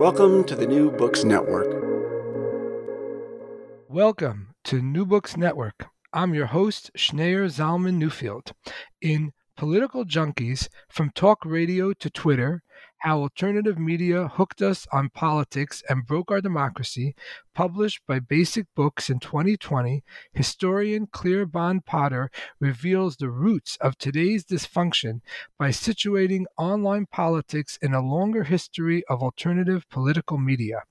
Welcome to the New Books Network. Welcome to New Books Network. I'm your host, Schneur Zalman Newfield. In Political Junkies, from talk radio to Twitter, how Alternative Media Hooked Us on Politics and Broke Our Democracy, published by Basic Books in 2020, historian Claire Bond Potter reveals the roots of today's dysfunction by situating online politics in a longer history of alternative political media.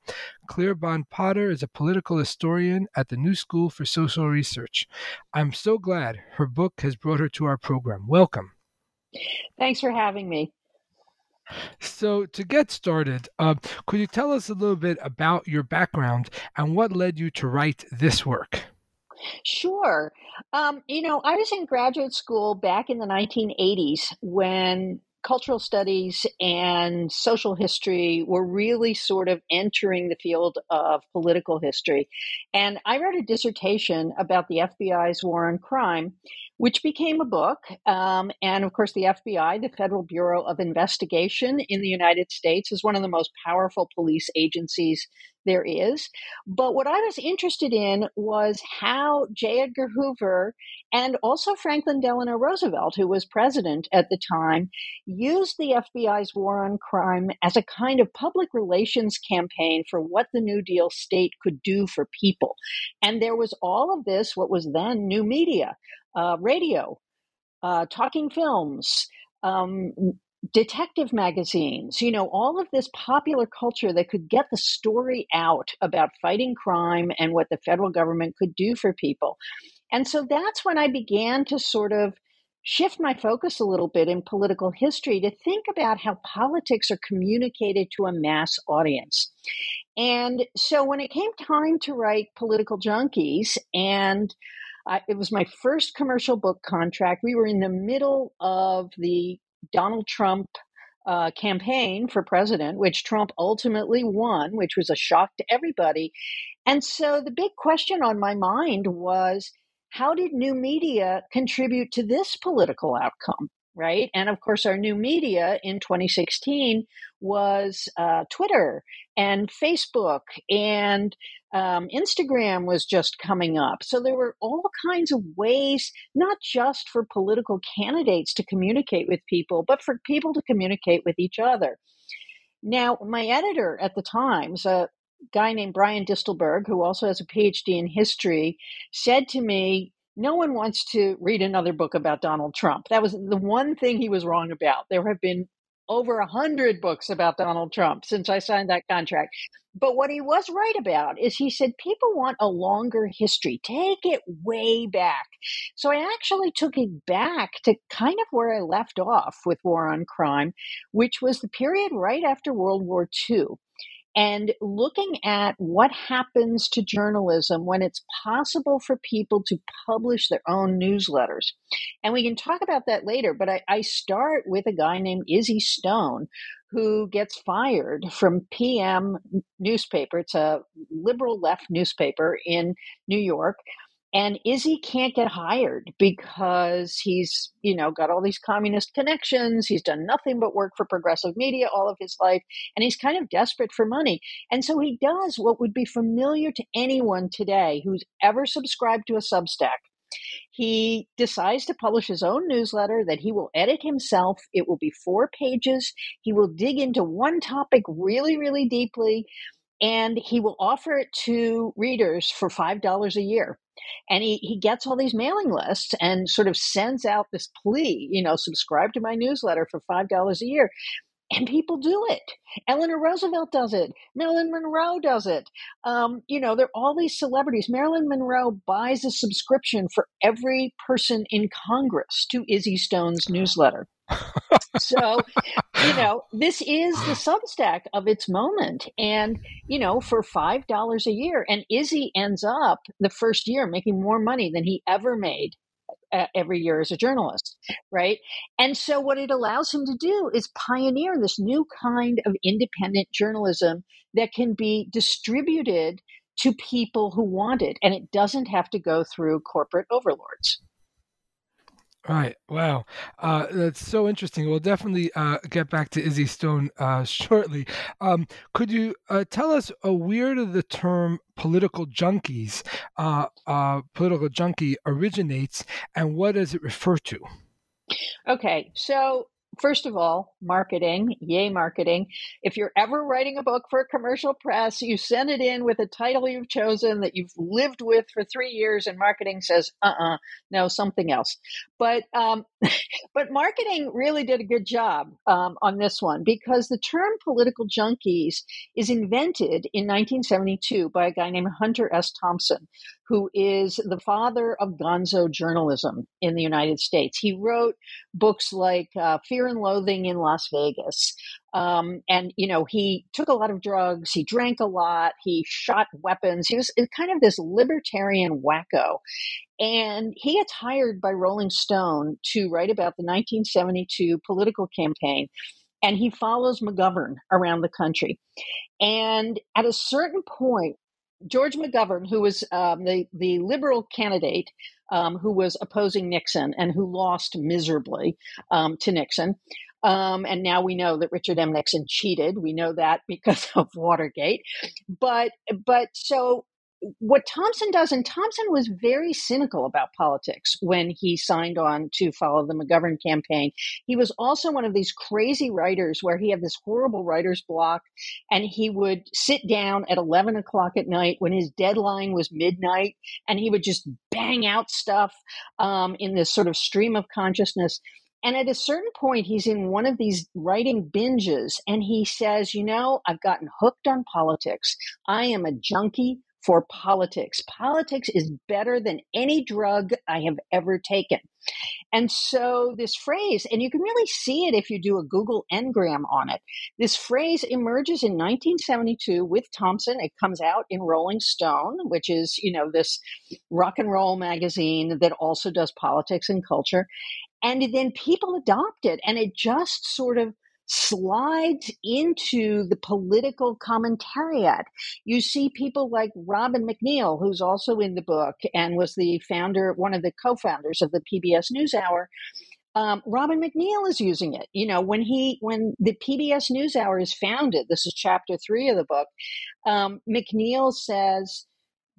Claire Bond Potter is a political historian at the New School for Social Research. I'm so glad her book has brought her to our program. Welcome. Thanks for having me. So, to get started, uh, could you tell us a little bit about your background and what led you to write this work? Sure. Um, you know, I was in graduate school back in the 1980s when cultural studies and social history were really sort of entering the field of political history. And I wrote a dissertation about the FBI's war on crime, which became a book. Um, and of course, the FBI, the Federal Bureau of Investigation in the United States, is one of the most powerful police agencies there is. But what I was interested in was how J. Edgar Hoover and also Franklin Delano Roosevelt, who was president at the time, used the FBI's war on crime as a kind of public relations campaign for what the New Deal state could do for people. And there was all of this, what was then new media, uh, radio, uh, talking films, um, detective magazines, you know, all of this popular culture that could get the story out about fighting crime and what the federal government could do for people. And so that's when I began to sort of shift my focus a little bit in political history to think about how politics are communicated to a mass audience. And so when it came time to write Political Junkies, and I, it was my first commercial book contract, we were in the middle of the Donald Trump uh, campaign for president, which Trump ultimately won, which was a shock to everybody. And so the big question on my mind was how did new media contribute to this political outcome? Right. And of course, our new media in 2016 was uh, Twitter and Facebook and um, Instagram was just coming up. So there were all kinds of ways, not just for political candidates to communicate with people, but for people to communicate with each other. Now, my editor at the Times, a guy named Brian Distelberg, who also has a PhD in history, said to me, no one wants to read another book about Donald Trump. That was the one thing he was wrong about. There have been over a hundred books about Donald Trump since I signed that contract. But what he was right about is he said people want a longer history. Take it way back. So I actually took it back to kind of where I left off with War on Crime, which was the period right after World War II and looking at what happens to journalism when it's possible for people to publish their own newsletters. And we can talk about that later, but I, I start with a guy named Izzy Stone who gets fired from PM newspaper. It's a liberal left newspaper in New York and Izzy can't get hired because he's, you know, got all these communist connections. He's done nothing but work for progressive media all of his life, and he's kind of desperate for money. And so he does what would be familiar to anyone today who's ever subscribed to a Substack. He decides to publish his own newsletter that he will edit himself. It will be four pages. He will dig into one topic really, really deeply, and he will offer it to readers for $5 a year and he, he gets all these mailing lists and sort of sends out this plea, you know, subscribe to my newsletter for $5 a year. And people do it. Eleanor Roosevelt does it. Marilyn Monroe does it. Um, you know, there are all these celebrities. Marilyn Monroe buys a subscription for every person in Congress to Izzy Stone's newsletter. so, you know, this is the Substack of its moment. And, you know, for $5 a year, and Izzy ends up the first year making more money than he ever made uh, every year as a journalist, right? And so, what it allows him to do is pioneer this new kind of independent journalism that can be distributed to people who want it, and it doesn't have to go through corporate overlords. Right. Wow. Uh, that's so interesting. We'll definitely uh, get back to Izzy Stone uh, shortly. Um, could you uh, tell us uh, where did the term political junkies, uh, political junkie, originates, and what does it refer to? Okay. So first of all, marketing, yay, marketing. If you're ever writing a book for a commercial press, you send it in with a title you've chosen that you've lived with for three years, and marketing says, uh uh-uh, uh no, something else. But, um, but marketing really did a good job um, on this one because the term political junkies is invented in 1972 by a guy named Hunter S. Thompson, who is the father of gonzo journalism in the United States. He wrote books like uh, Fear and Loathing in Las Vegas. Um, and, you know, he took a lot of drugs, he drank a lot, he shot weapons. He was kind of this libertarian wacko. And he gets hired by Rolling Stone to write about the 1972 political campaign. And he follows McGovern around the country. And at a certain point, George McGovern, who was um, the the liberal candidate um, who was opposing Nixon and who lost miserably um, to Nixon, um, and now we know that Richard M. Nixon cheated. We know that because of Watergate. But but so what Thompson does, and Thompson was very cynical about politics when he signed on to follow the McGovern campaign. He was also one of these crazy writers where he had this horrible writer's block, and he would sit down at 11 o'clock at night when his deadline was midnight, and he would just bang out stuff um, in this sort of stream of consciousness. And at a certain point, he's in one of these writing binges and he says, You know, I've gotten hooked on politics. I am a junkie for politics. Politics is better than any drug I have ever taken. And so this phrase, and you can really see it if you do a Google Ngram on it. This phrase emerges in 1972 with Thompson. It comes out in Rolling Stone, which is, you know, this rock and roll magazine that also does politics and culture. And then people adopt it, and it just sort of slides into the political commentariat. You see people like Robin MacNeil, who's also in the book and was the founder, one of the co-founders of the PBS NewsHour. Um, Robin MacNeil is using it. You know, when he when the PBS NewsHour is founded, this is chapter three of the book. Um, MacNeil says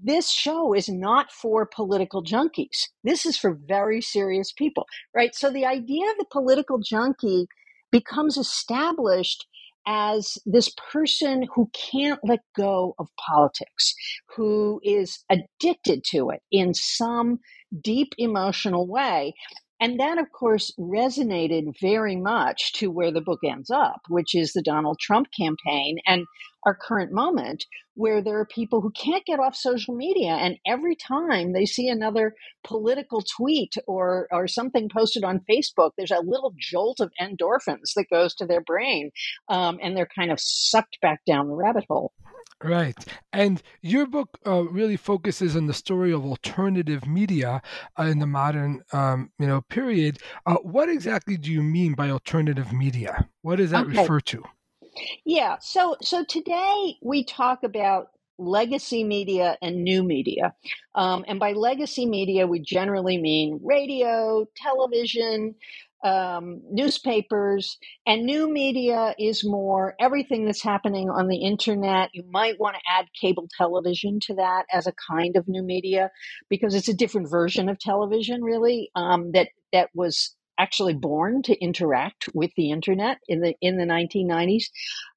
this show is not for political junkies. This is for very serious people, right? So the idea of the political junkie becomes established as this person who can't let go of politics, who is addicted to it in some deep emotional way. And that, of course, resonated very much to where the book ends up, which is the Donald Trump campaign and our current moment, where there are people who can't get off social media. And every time they see another political tweet or, or something posted on Facebook, there's a little jolt of endorphins that goes to their brain. Um, and they're kind of sucked back down the rabbit hole. Right. And your book uh, really focuses on the story of alternative media uh, in the modern, um, you know, period. Uh, what exactly do you mean by alternative media? What does that okay. refer to? Yeah. So, so today we talk about legacy media and new media. Um, and by legacy media, we generally mean radio, television, um, newspapers, and new media is more everything that's happening on the internet. You might want to add cable television to that as a kind of new media because it's a different version of television, really, um, that that was actually born to interact with the internet in the in the 1990s.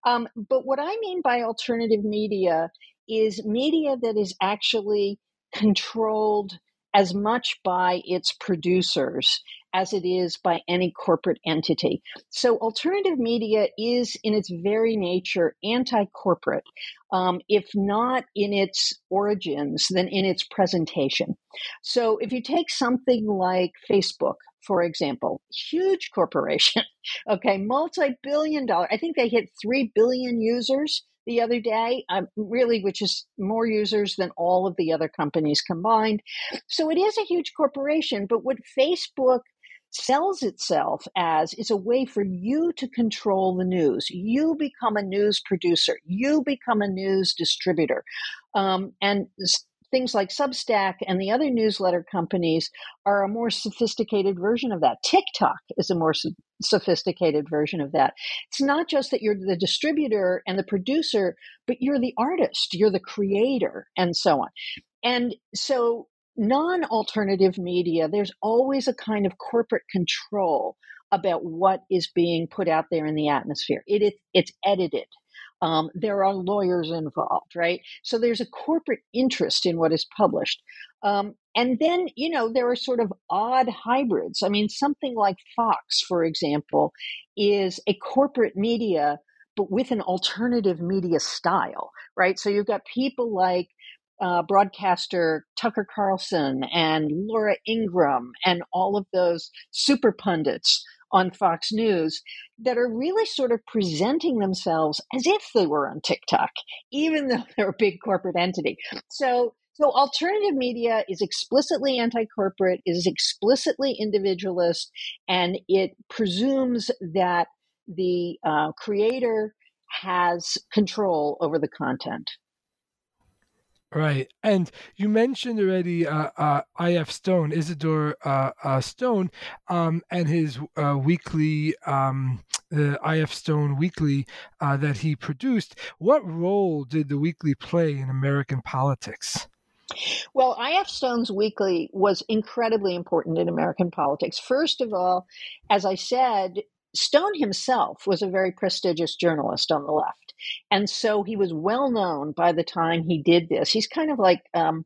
Um, but what I mean by alternative media is media that is actually controlled as much by its producers as it is by any corporate entity. So, alternative media is, in its very nature, anti corporate, um, if not in its origins, then in its presentation. So, if you take something like Facebook, for example, huge corporation, okay, multi billion dollar, I think they hit 3 billion users the other day, um, really, which is more users than all of the other companies combined. So it is a huge corporation, but what Facebook sells itself as is a way for you to control the news. You become a news producer, you become a news distributor. Um, and things like Substack and the other newsletter companies are a more sophisticated version of that. TikTok is a more sophisticated version of that. It's not just that you're the distributor and the producer, but you're the artist, you're the creator, and so on. And so, non alternative media, there's always a kind of corporate control about what is being put out there in the atmosphere. It, it it's edited. Um, there are lawyers involved, right? So there's a corporate interest in what is published. Um, and then, you know, there are sort of odd hybrids. I mean, something like Fox, for example, is a corporate media, but with an alternative media style, right? So you've got people like uh, broadcaster Tucker Carlson and Laura Ingraham and all of those super pundits on Fox News that are really sort of presenting themselves as if they were on TikTok, even though they're a big corporate entity. So so alternative media is explicitly anti-corporate, is explicitly individualist, and it presumes that the uh, creator has control over the content. Right. And you mentioned already uh, uh, I.F. Stone, Isidore uh, uh, Stone, um, and his uh, weekly, um, the I.F. Stone Weekly uh, that he produced. What role did the weekly play in American politics? Well, I.F. Stone's Weekly was incredibly important in American politics. First of all, as I said, Stone himself was a very prestigious journalist on the left. And so he was well known by the time he did this. He's kind of like, um,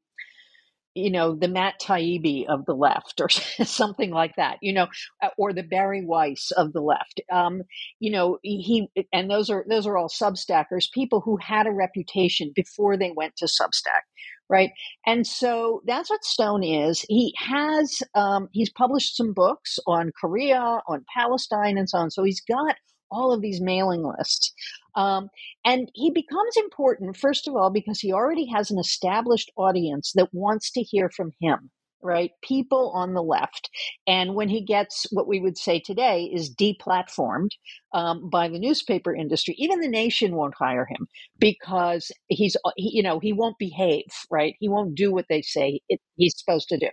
you know, the Matt Taibbi of the left or something like that, you know, uh, or the Bari Weiss of the left. Um, you know, he, and those are, those are all Substackers, people who had a reputation before they went to Substack right? And so that's what Stone is. He has um, he's published some books on Korea, on Palestine, and so on. So he's got all of these mailing lists. Um, and he becomes important, first of all, because he already has an established audience that wants to hear from him right? People on the left. And when he gets what we would say today is deplatformed um, by the newspaper industry, even the nation won't hire him because he's, he, you know, he won't behave, right? He won't do what they say it, he's supposed to do.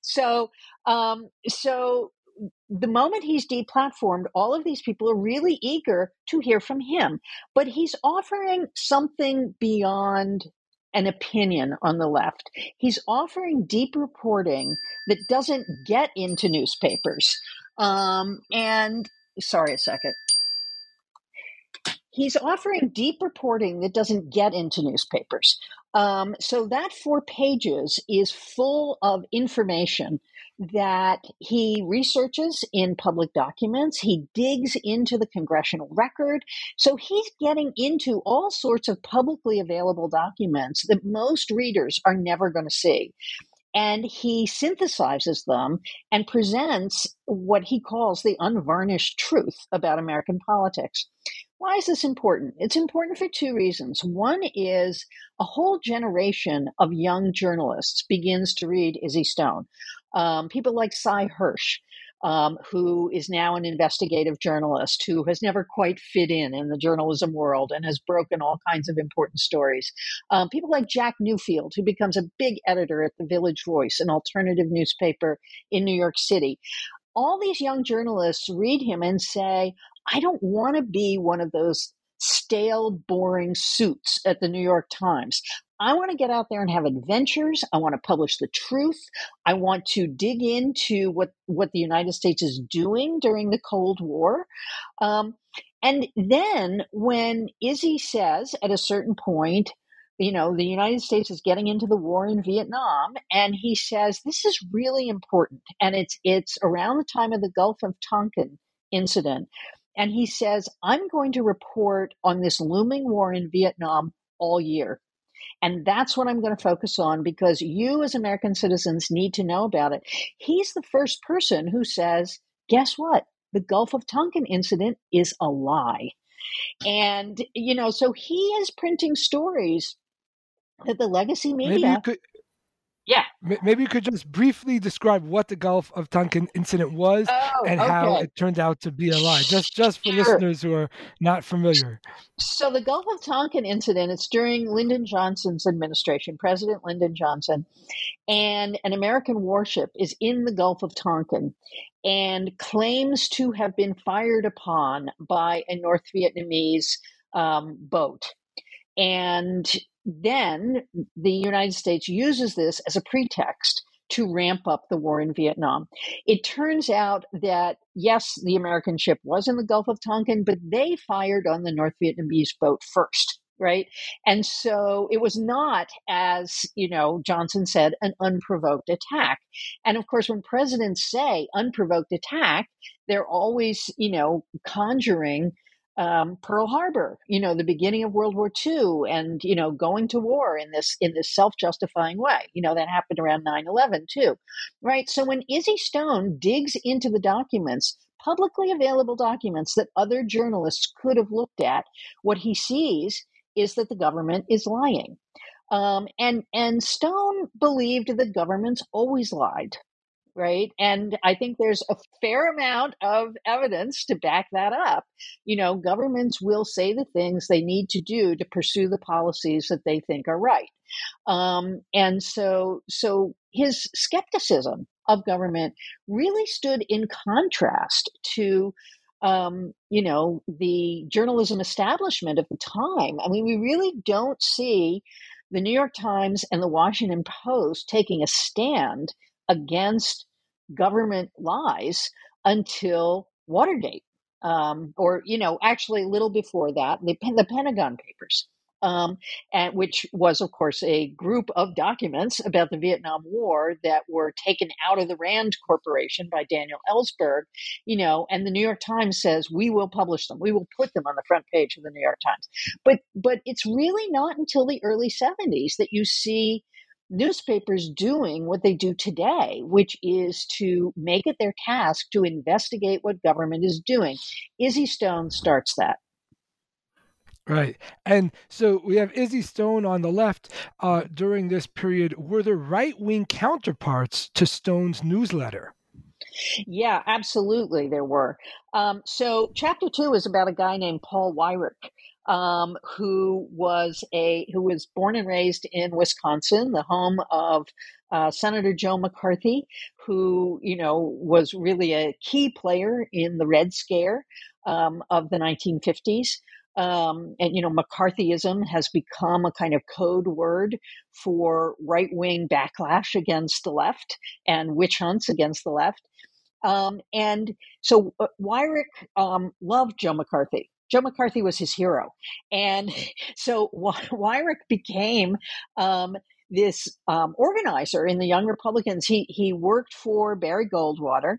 So, um, so the moment he's deplatformed, all of these people are really eager to hear from him. But he's offering something beyond an opinion on the left. He's offering deep reporting that doesn't get into newspapers. Um, and sorry, a second. He's offering deep reporting that doesn't get into newspapers. Um, so that four pages is full of information that he researches in public documents. He digs into the congressional record. So he's getting into all sorts of publicly available documents that most readers are never going to see. And he synthesizes them and presents what he calls the unvarnished truth about American politics. Why is this important? It's important for two reasons. One is a whole generation of young journalists begins to read Izzy Stone. Um, people like Sy Hersh, um, who is now an investigative journalist who has never quite fit in in the journalism world and has broken all kinds of important stories. Um, people like Jack Newfield, who becomes a big editor at the Village Voice, an alternative newspaper in New York City. All these young journalists read him and say, I don't want to be one of those stale, boring suits at the New York Times. I want to get out there and have adventures. I want to publish the truth. I want to dig into what, what the United States is doing during the Cold War. Um, and then when Izzy says at a certain point, you know, the United States is getting into the war in Vietnam, and he says this is really important, and it's it's around the time of the Gulf of Tonkin incident, and he says I'm going to report on this looming war in Vietnam all year. And that's what I'm going to focus on because you, as American citizens, need to know about it. He's the first person who says, guess what? The Gulf of Tonkin incident is a lie. And, you know, so he is printing stories that the legacy media. Maybe you could, yeah. Maybe you could just briefly describe what the Gulf of Tonkin incident was oh, and okay. how it turned out to be a lie, just just for Sure. listeners who are not familiar. So the Gulf of Tonkin incident, it's during Lyndon Johnson's administration, President Lyndon Johnson, and an American warship is in the Gulf of Tonkin and claims to have been fired upon by a North Vietnamese um, boat. And then the United States uses this as a pretext to ramp up the war in Vietnam. It turns out that, yes, the American ship was in the Gulf of Tonkin, but they fired on the North Vietnamese boat first. Right. And so it was not, as, you know, Johnson said, an unprovoked attack. And of course, when presidents say unprovoked attack, they're always, you know, conjuring um, Pearl Harbor, you know, the beginning of World War II, and you know, going to war in this in this self justifying way. You know, that happened around 9-11 too, right? So when Izzy Stone digs into the documents, publicly available documents that other journalists could have looked at, what he sees is that the government is lying. Um, and and Stone believed that governments always lied right? And I think there's a fair amount of evidence to back that up. You know, governments will say the things they need to do to pursue the policies that they think are right. Um, and so, so his skepticism of government really stood in contrast to um, you know, the journalism establishment of the time. I mean, we really don't see the New York Times and the Washington Post taking a stand against government lies until Watergate, um, or you know, actually a little before that, the, the Pentagon Papers, um, and which was, of course, a group of documents about the Vietnam War that were taken out of the Rand Corporation by Daniel Ellsberg, you know, and the New York Times says we will publish them, we will put them on the front page of the New York Times, but but it's really not until the early '70s that you see newspapers doing what they do today, which is to make it their task to investigate what government is doing. Izzy Stone starts that. Right. And so we have Izzy Stone on the left. Uh, during this period, were there right wing counterparts to Stone's newsletter? Yeah, absolutely, there were. Um, so, chapter two is about a guy named Paul Weyrich um, who was a who was born and raised in Wisconsin, the home of uh, Senator Joe McCarthy, who you know was really a key player in the Red Scare um, of the 1950s. Um, and you know, McCarthyism has become a kind of code word for right wing backlash against the left and witch hunts against the left. Um, and so uh, Weyrich um, loved Joe McCarthy. Joe McCarthy was his hero. And so Weyrich became um, this um, organizer in the Young Republicans. He, he worked for Barry Goldwater.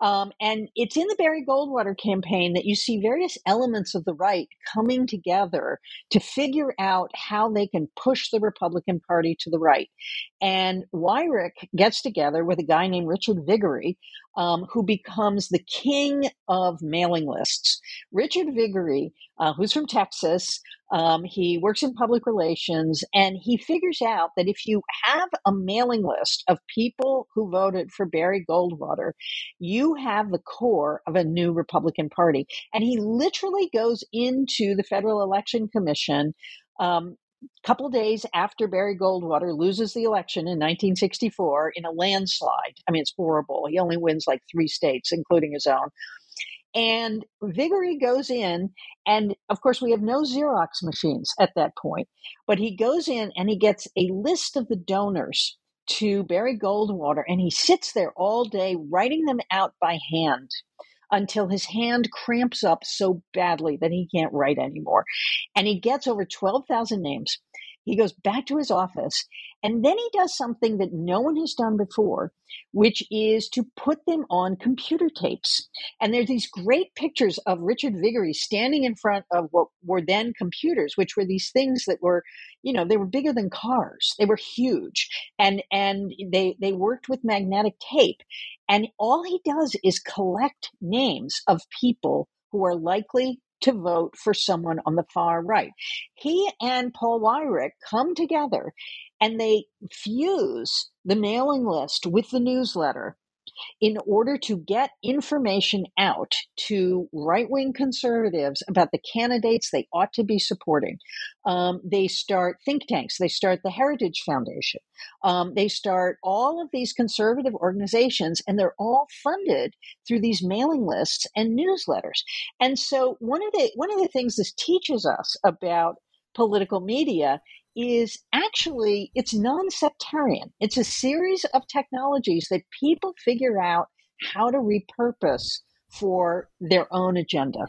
Um, and it's in the Barry Goldwater campaign that you see various elements of the right coming together to figure out how they can push the Republican Party to the right. And Weyrich gets together with a guy named Richard Viguerie, um, who becomes the king of mailing lists. Richard Viguerie, uh, who's from Texas, um, he works in public relations, and he figures out that if you have a mailing list of people who voted for Barry Goldwater, you have the core of a new Republican Party. And he literally goes into the Federal Election Commission. Um, couple days after Barry Goldwater loses the election in 1964 in a landslide. I mean, it's horrible. He only wins like three states, including his own. And Viguerie goes in, and of course, we have no Xerox machines at that point, but he goes in and he gets a list of the donors to Barry Goldwater, and he sits there all day writing them out by hand until his hand cramps up so badly that he can't write anymore. And he gets over 12,000 names. He goes back to his office and then he does something that no one has done before, which is to put them on computer tapes. And there's these great pictures of Richard Viguerie standing in front of what were then computers, which were these things that were, you know, they were bigger than cars. They were huge. And and they they worked with magnetic tape. And all he does is collect names of people who are likely to vote for someone on the far right. He and Paul Weyrich come together and they fuse the mailing list with the newsletter in order to get information out to right wing conservatives about the candidates they ought to be supporting. Um, they start think tanks, they start the Heritage Foundation, um, they start all of these conservative organizations, and they're all funded through these mailing lists and newsletters. And so, one of the one of the things this teaches us about political media is actually it's non-sectarian it's a series of technologies that people figure out how to repurpose for their own agenda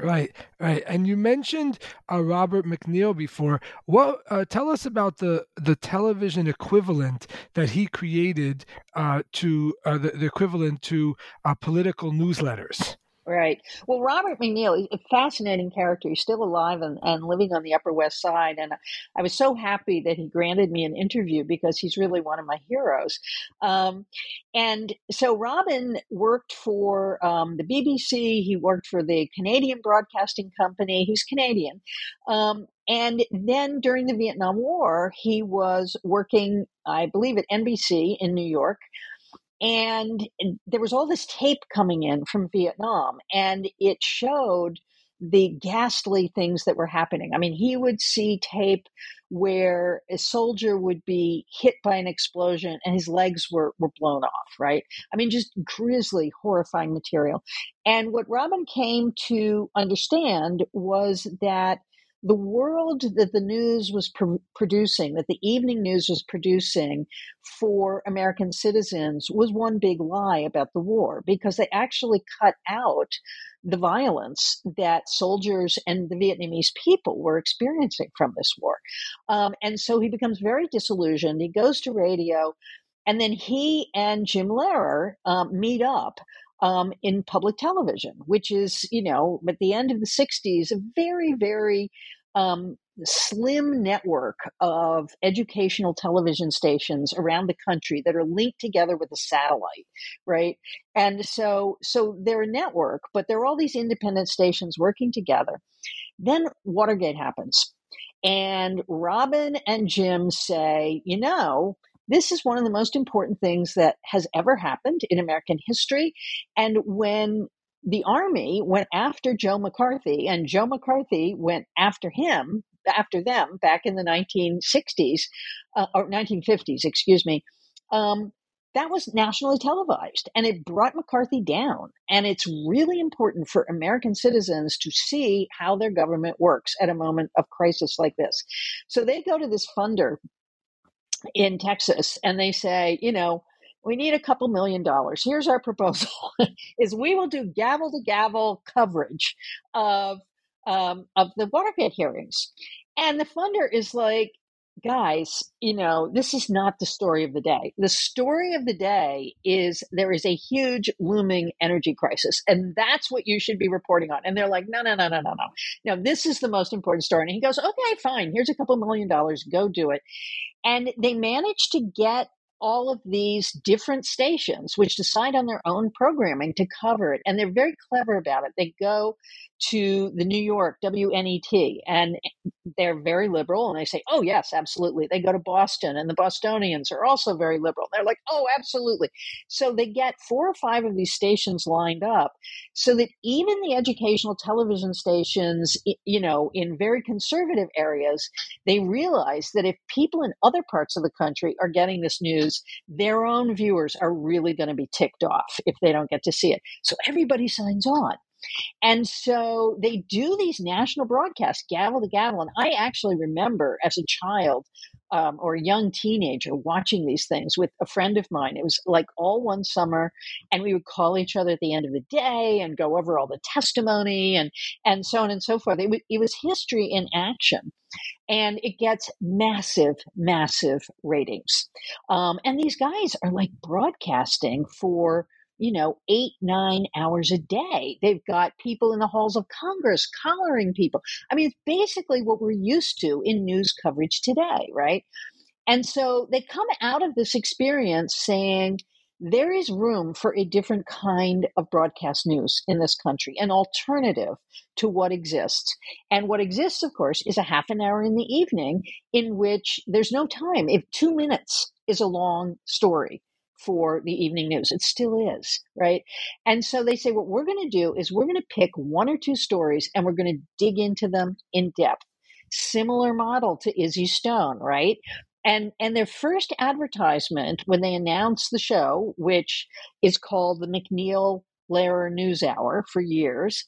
Right, right. And you mentioned uh, Robert MacNeil before. What? Uh, tell us about the the television equivalent that he created uh, to uh, the, the, equivalent to uh, political newsletters. Right. Well, Robert MacNeil, a fascinating character. He's still alive and, and living on the Upper West Side. And I was so happy that he granted me an interview because he's really one of my heroes. Um, and so Robin worked for um, the BBC, he worked for the Canadian Broadcasting Company. He's Canadian. Um, and then during the Vietnam War, he was working, I believe, at NBC in New York and eh, there was all this tape coming in from Vietnam, and it showed the ghastly things that were happening. I mean, he would see tape where a soldier would be hit by an explosion and his legs were, were blown off, right? I mean, just grisly, horrifying material. And what Robin came to understand was that the world that the news was pr- producing, that the evening news was producing for American citizens, was one big lie about the war because they actually cut out the violence that soldiers and the Vietnamese people were experiencing from this war. Um, and so he becomes very disillusioned. He goes to radio. And then he and Jim Lehrer um, meet up um, in public television, which is, you know, at the end of the 60s, a very, very um, slim network of educational television stations around the country that are linked together with a satellite right? And so so they're a network but there are all these independent stations working together. Then watergate happens and robin and jim say you know this is one of the most important things that has ever happened in American history. And when the army went after Joe McCarthy, and Joe McCarthy went after him, after them back in the 1960s, uh, or 1950s, excuse me. Um, that was nationally televised and it brought McCarthy down. And it's really important for American citizens to see how their government works at a moment of crisis like this. So they go to this funder in Texas and they say, you know, we need a couple million dollars. Here's our proposal: is we will do gavel to gavel coverage of um, of the Watergate hearings, and the funder is like, guys, you know, this is not the story of the day. The story of the day is there is a huge looming energy crisis, and that's what you should be reporting on. And they're like, no, no, no, no, no, no. No, this is the most important story. And he goes, okay, fine. Here's a couple million dollars. Go do it. And they managed to get all of these different stations which decide on their own programming to cover it and they're very clever about it they go to the New York WNET and they're very liberal and they say, oh, yes, absolutely. They go to Boston and the Bostonians are also very liberal. They're like, oh, absolutely. So they get four or five of these stations lined up so that even the educational television stations, you know, in very conservative areas, they realize that if people in other parts of the country are getting this news, their own viewers are really going to be ticked off if they don't get to see it. So everybody signs on. And so they do these national broadcasts, gavel to gavel. And I actually remember as a child um, or a young teenager watching these things with a friend of mine. It was like all one summer, and we would call each other at the end of the day and go over all the testimony and and so on and so forth. It, it was history in action. And it gets massive, massive ratings. Um, and these guys are like broadcasting for you know, eight, nine hours a day. They've got people in the halls of Congress collaring people. I mean, it's basically what we're used to in news coverage today, right? And so they come out of this experience saying, there is room for a different kind of broadcast news in this country, an alternative to what exists. And what exists, of course, is a half an hour in the evening in which there's no time. If two minutes is a long story, for the evening news. It still is, right? And so they say, what we're going to do is we're going to pick one or two stories and we're going to dig into them in depth. Similar model to Izzy Stone, right? And and their first advertisement when they announced the show, which is called the MacNeil Lehrer News Hour for years,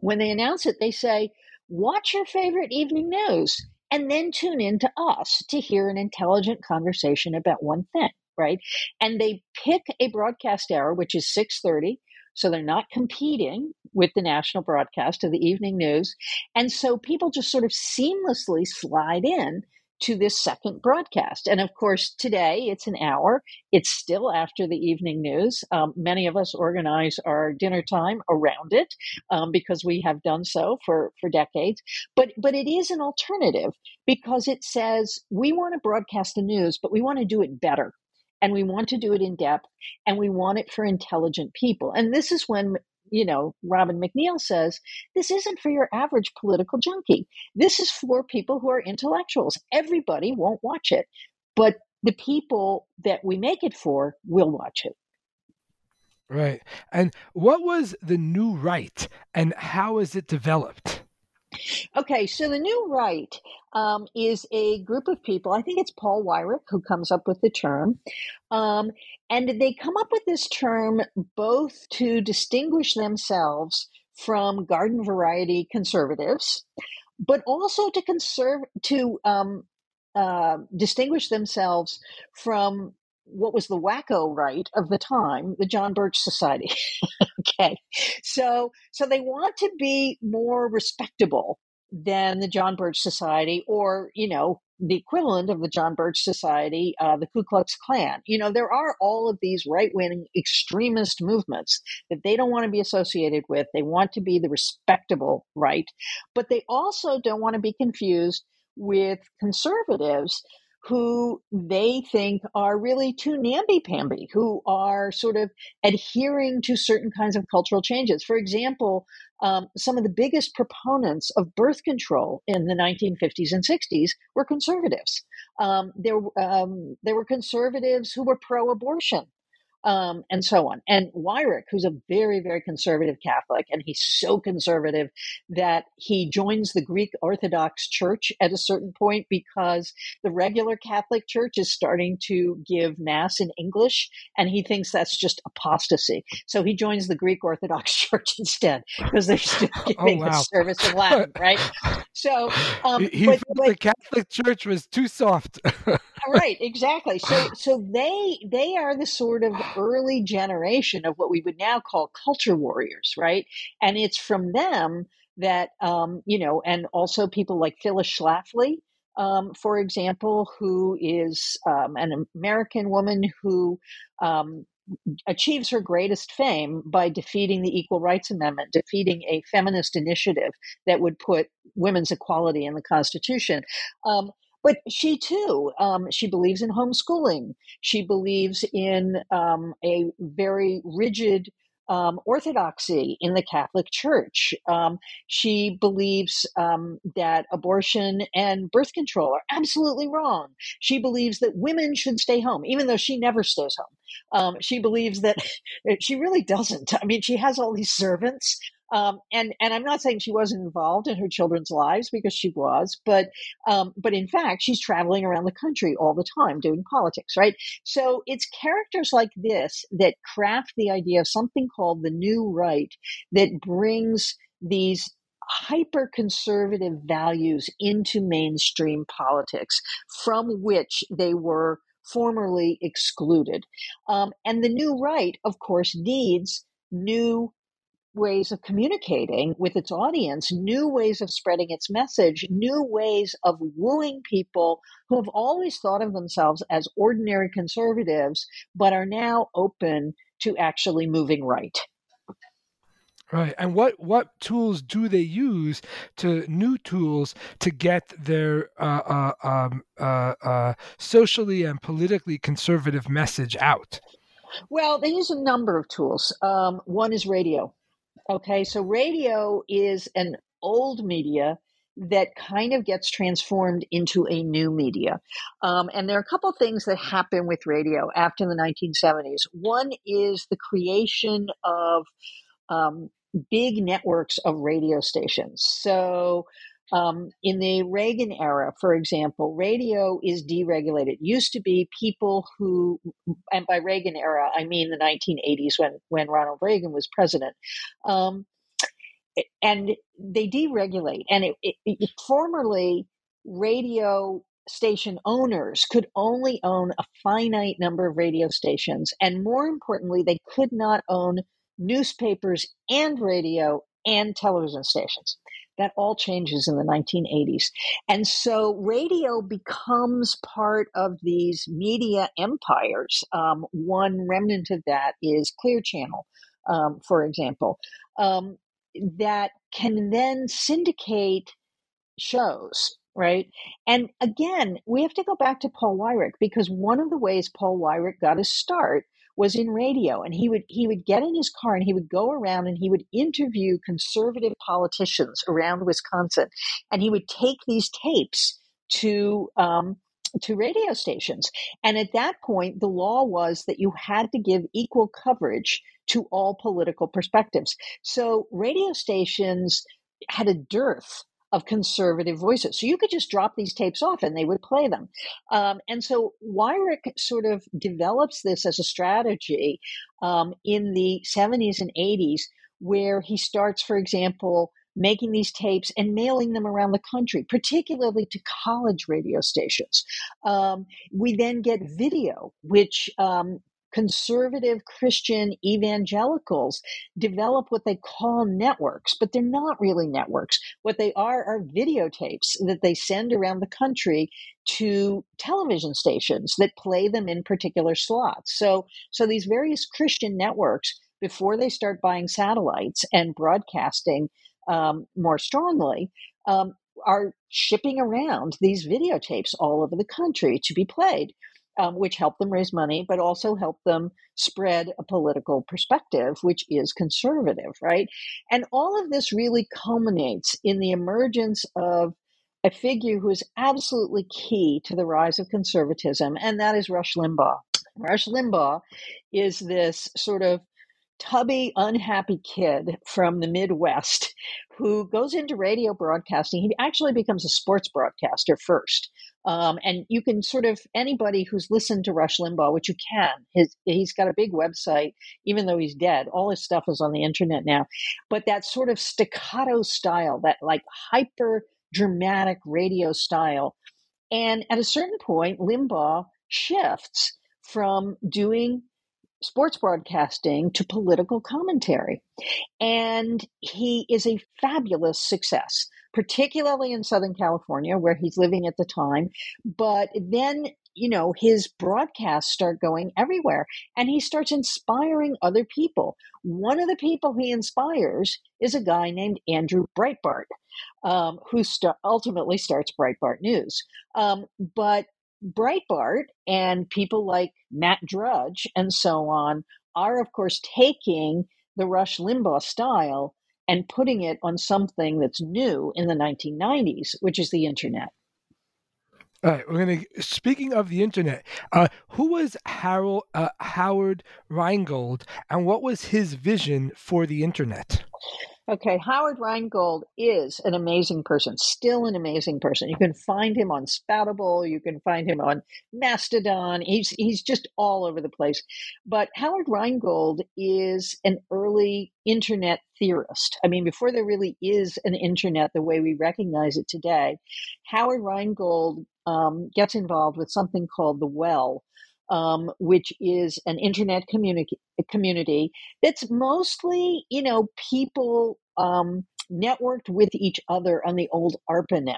when they announce it, they say, "Watch your favorite evening news." And then tune in to us to hear an intelligent conversation about one thing right? And they pick a broadcast hour, which is 6:30, so they're not competing with the national broadcast of the evening news. And so people just sort of seamlessly slide in to this second broadcast. And of course, today it's an hour. It's still after the evening news. Um, many of us organize our dinner time around it um, because we have done so for, for decades. But but it is an alternative because it says we want to broadcast the news, but we want to do it better and we want to do it in depth and we want it for intelligent people. And this is when you know, Robin MacNeil says, this isn't for your average political junkie. This is for people who are intellectuals. Everybody won't watch it, but the people that we make it for will watch it. Right. And what was the new right and how is it developed? Okay, so the new right um, is a group of people. I think it's Paul Weyrich who comes up with the term. Um, and they come up with this term both to distinguish themselves from garden variety conservatives, but also to conserve to um, uh, distinguish themselves from what was the wacko right of the time, the John Birch Society. okay, so so they want to be more respectable than the John Birch Society, or you know the equivalent of the John Birch Society, uh, the Ku Klux Klan. You know there are all of these right wing extremist movements that they don't want to be associated with. They want to be the respectable right, but they also don't want to be confused with conservatives who they think are really too namby-pamby, who are sort of adhering to certain kinds of cultural changes. For example, um, some of the biggest proponents of birth control in the 1950s and 60s were conservatives. Um, there, um, there were conservatives who were pro-abortion um, and so on. And Weyrich, who's a very, very conservative Catholic, and he's so conservative that he joins the Greek Orthodox Church at a certain point because the regular Catholic Church is starting to give Mass in English, and he thinks that's just apostasy. So he joins the Greek Orthodox Church instead because they're still oh, giving oh, wow. the service in Latin, right? So um, he, but, but, the Catholic Church was too soft. right, exactly. So so they they are the sort of early generation of what we would now call culture warriors, right? And it's from them that, um, you know, and also people like Phyllis Schlafly, um, for example, who is um, an American woman who um, achieves her greatest fame by defeating the Equal Rights Amendment, defeating a feminist initiative that would put women's equality in the Constitution. Um, but she too, um, she believes in homeschooling. She believes in um, a very rigid um, orthodoxy in the Catholic Church. Um, she believes um, that abortion and birth control are absolutely wrong. She believes that women should stay home, even though she never stays home. Um, she believes that she really doesn't. I mean, she has all these servants um, and and I'm not saying she wasn't involved in her children's lives because she was, but um, but in fact she's traveling around the country all the time doing politics, right? So it's characters like this that craft the idea of something called the new right that brings these hyper conservative values into mainstream politics from which they were formerly excluded. Um, and the new right, of course, needs new ways of communicating with its audience, new ways of spreading its message, new ways of wooing people who have always thought of themselves as ordinary conservatives, but are now open to actually moving right. Right. And what what tools do they use to new tools to get their uh, uh, um, uh, uh socially and politically conservative message out? Well, they use a number of tools. Um, one is radio. Okay, so radio is an old media that kind of gets transformed into a new media. Um, and there are a couple things that happen with radio after the 1970s. One is the creation of um, big networks of radio stations. So um, in the Reagan era, for example, radio is deregulated. It used to be people who, and by Reagan era, I mean the 1980s when, when Ronald Reagan was president. Um, and they deregulate. And it, it, it, formerly, radio station owners could only own a finite number of radio stations. And more importantly, they could not own newspapers and radio and television stations. That all changes in the 1980s. And so radio becomes part of these media empires. Um, one remnant of that is Clear Channel, um, for example, um, that can then syndicate shows right? And again, we have to go back to Paul Weyrich because one of the ways Paul Weyrich got his start was in radio and he would he would get in his car and he would go around and he would interview conservative politicians around Wisconsin and he would take these tapes to um, to radio stations. And at that point the law was that you had to give equal coverage to all political perspectives. So radio stations had a dearth of conservative voices. So you could just drop these tapes off and they would play them. Um, and so Weyrich sort of develops this as a strategy um, in the 70s and 80s, where he starts, for example, making these tapes and mailing them around the country, particularly to college radio stations. Um, we then get video, which um, conservative Christian evangelicals develop what they call networks, but they're not really networks. What they are are videotapes that they send around the country to television stations that play them in particular slots. So, so these various Christian networks, before they start buying satellites and broadcasting um, more strongly, um, are shipping around these videotapes all over the country to be played um, which help them raise money, but also help them spread a political perspective, which is conservative, right? And all of this really culminates in the emergence of a figure who is absolutely key to the rise of conservatism, and that is Rush Limbaugh. Rush Limbaugh is this sort of tubby, unhappy kid from the Midwest who goes into radio broadcasting. He actually becomes a sports broadcaster first. Um, and you can sort of, anybody who's listened to Rush Limbaugh, which you can, his, he's got a big website, even though he's dead. All his stuff is on the internet now. But that sort of staccato style, that like hyper dramatic radio style. And at a certain point, Limbaugh shifts from doing sports broadcasting to political commentary. And he is a fabulous success, particularly in Southern California, where he's living at the time. But then, you know, his broadcasts start going everywhere and he starts inspiring other people. One of the people he inspires is a guy named Andrew Breitbart. Um, who st- ultimately starts Breitbart News. Um, but Breitbart and people like Matt Drudge and so on are, of course, taking the Rush Limbaugh style and putting it on something that's new in the 1990s, which is the internet. All right, we're gonna. Speaking of the internet, uh, who was Harold uh, Howard and what was his vision for the internet? Okay, Howard Rheingold is an amazing person, still an amazing person. You can find him on Spoutible, you can find him on Mastodon. He's he's just all over the place. But Howard Rheingold is an early internet theorist. I mean, before there really is an internet the way we recognize it today, Howard Rheingold um, gets involved with something called the Well, um, which is an internet community community that's mostly, you know, people um, networked with each other on the old ARPANET,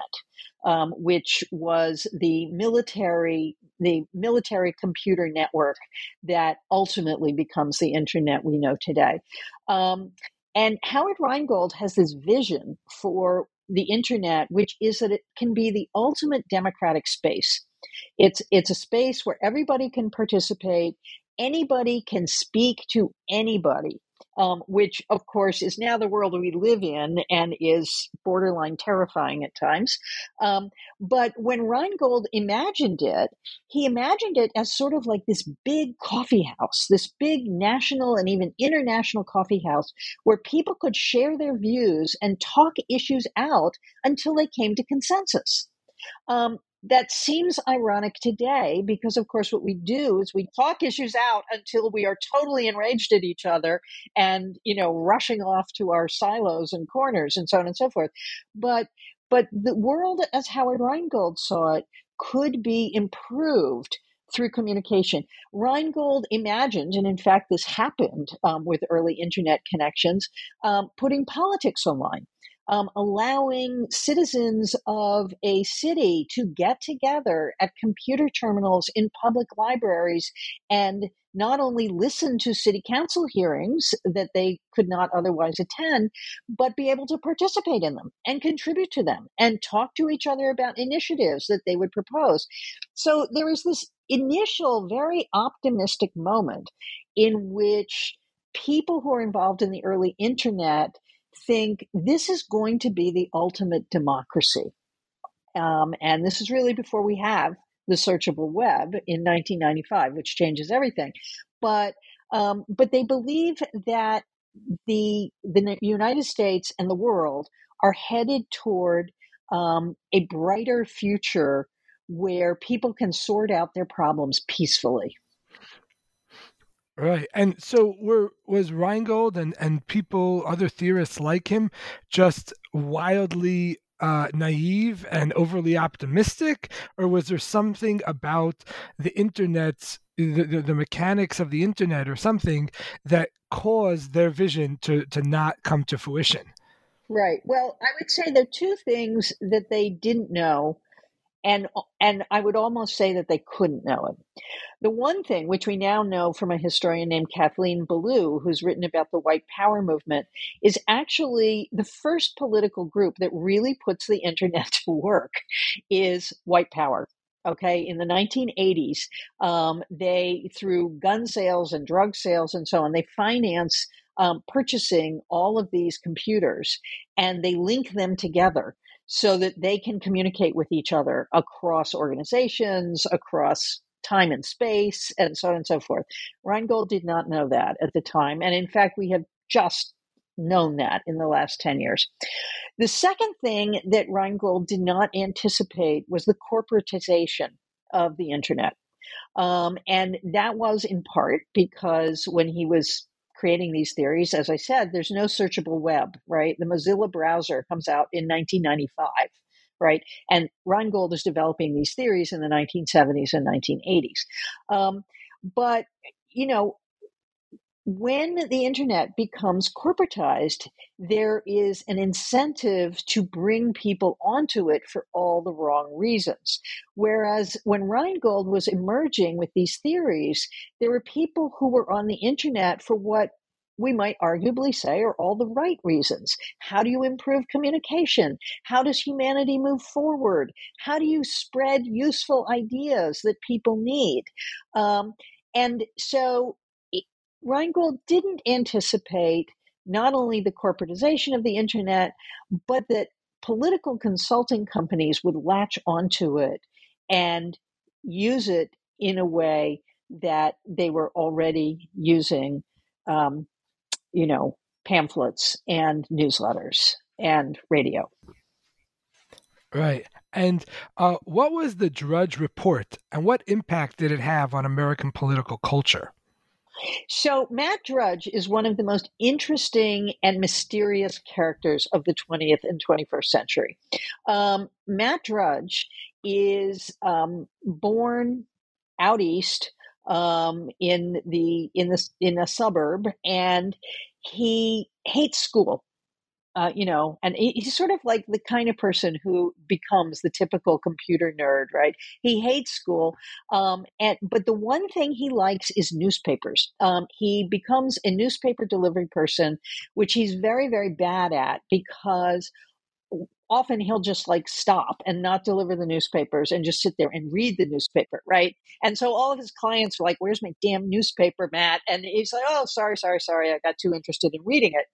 um, which was the military the military computer network that ultimately becomes the internet we know today. Um, and Howard Rheingold has this vision for the internet, which is that it can be the ultimate democratic space. It's it's a space where everybody can participate, anybody can speak to anybody um, which of course is now the world we live in and is borderline terrifying at times. Um, but when Rheingold imagined it, he imagined it as sort of like this big coffee house, this big national and even international coffee house where people could share their views and talk issues out until they came to consensus. Um, that seems ironic today because of course what we do is we talk issues out until we are totally enraged at each other and you know rushing off to our silos and corners and so on and so forth but but the world as howard rheingold saw it could be improved through communication. Rheingold imagined, and in fact, this happened um, with early internet connections, um, putting politics online um, allowing citizens of a city to get together at computer terminals in public libraries and not only listen to city council hearings that they could not otherwise attend, but be able to participate in them and contribute to them and talk to each other about initiatives that they would propose. So there is this initial, very optimistic moment in which people who are involved in the early internet think this is going to be the ultimate democracy. Um, and this is really before we have the searchable web in 1995, which changes everything. But um, but they believe that the the United States and the world are headed toward um, a brighter future where people can sort out their problems peacefully. Right. And so were was Rheingold and, and people, other theorists like him, just wildly uh, naive and overly optimistic? Or was there something about the internet's the, the, the, mechanics of the internet or something that caused their vision to, to not come to fruition? Right. Well, I would say there are two things that they didn't know and and I would almost say that they couldn't know it. The one thing which we now know from a historian named Kathleen Belew, who's written about the white power movement, is actually the first political group that really puts the internet to work is white power. Okay, in the 1980s, um, they through gun sales and drug sales and so on, they finance um, purchasing all of these computers and they link them together so that they can communicate with each other across organizations, across time and space, and so on and so forth. Rheingold did not know that at the time. And in fact, we have just known that in the last 10 years. The second thing that Rheingold did not anticipate was the corporatization of the internet. Um, and that was in part because when he was creating these theories. As I said, there's no searchable web, right? The Mozilla browser comes out in 1995, right? And Rheingold is developing these theories in the 1970s and 1980s. Um, but, you know, when the internet becomes corporatized, there is an incentive to bring people onto it for all the wrong reasons. Whereas when Rheingold was emerging with these theories, there were people who were on the internet for what we might arguably say are all the right reasons. How do you improve communication? How does humanity move forward? How do you spread useful ideas that people need? Um, and so Rheingold didn't anticipate not only the corporatization of the internet, but that political consulting companies would latch onto it and use it in a way that they were already using, um, you know, pamphlets and newsletters and radio. Right. And uh, what was the Drudge Report and what impact did it have on American political culture? So, Matt Drudge is one of the most interesting and mysterious characters of the 20th and 21st century. Um, Matt Drudge is um, born out east um, in the in the in a suburb, and he hates school. Uh, you know, and he's sort of like the kind of person who becomes the typical computer nerd, right? He hates school, um, and but the one thing he likes is newspapers. Um, he becomes a newspaper delivery person, which he's very, very bad at because often he'll just like stop and not deliver the newspapers and just sit there and read the newspaper, right? And so all of his clients were like, Where's my damn newspaper, Matt? And he's like, Oh, sorry, sorry, sorry. I got too interested in reading it.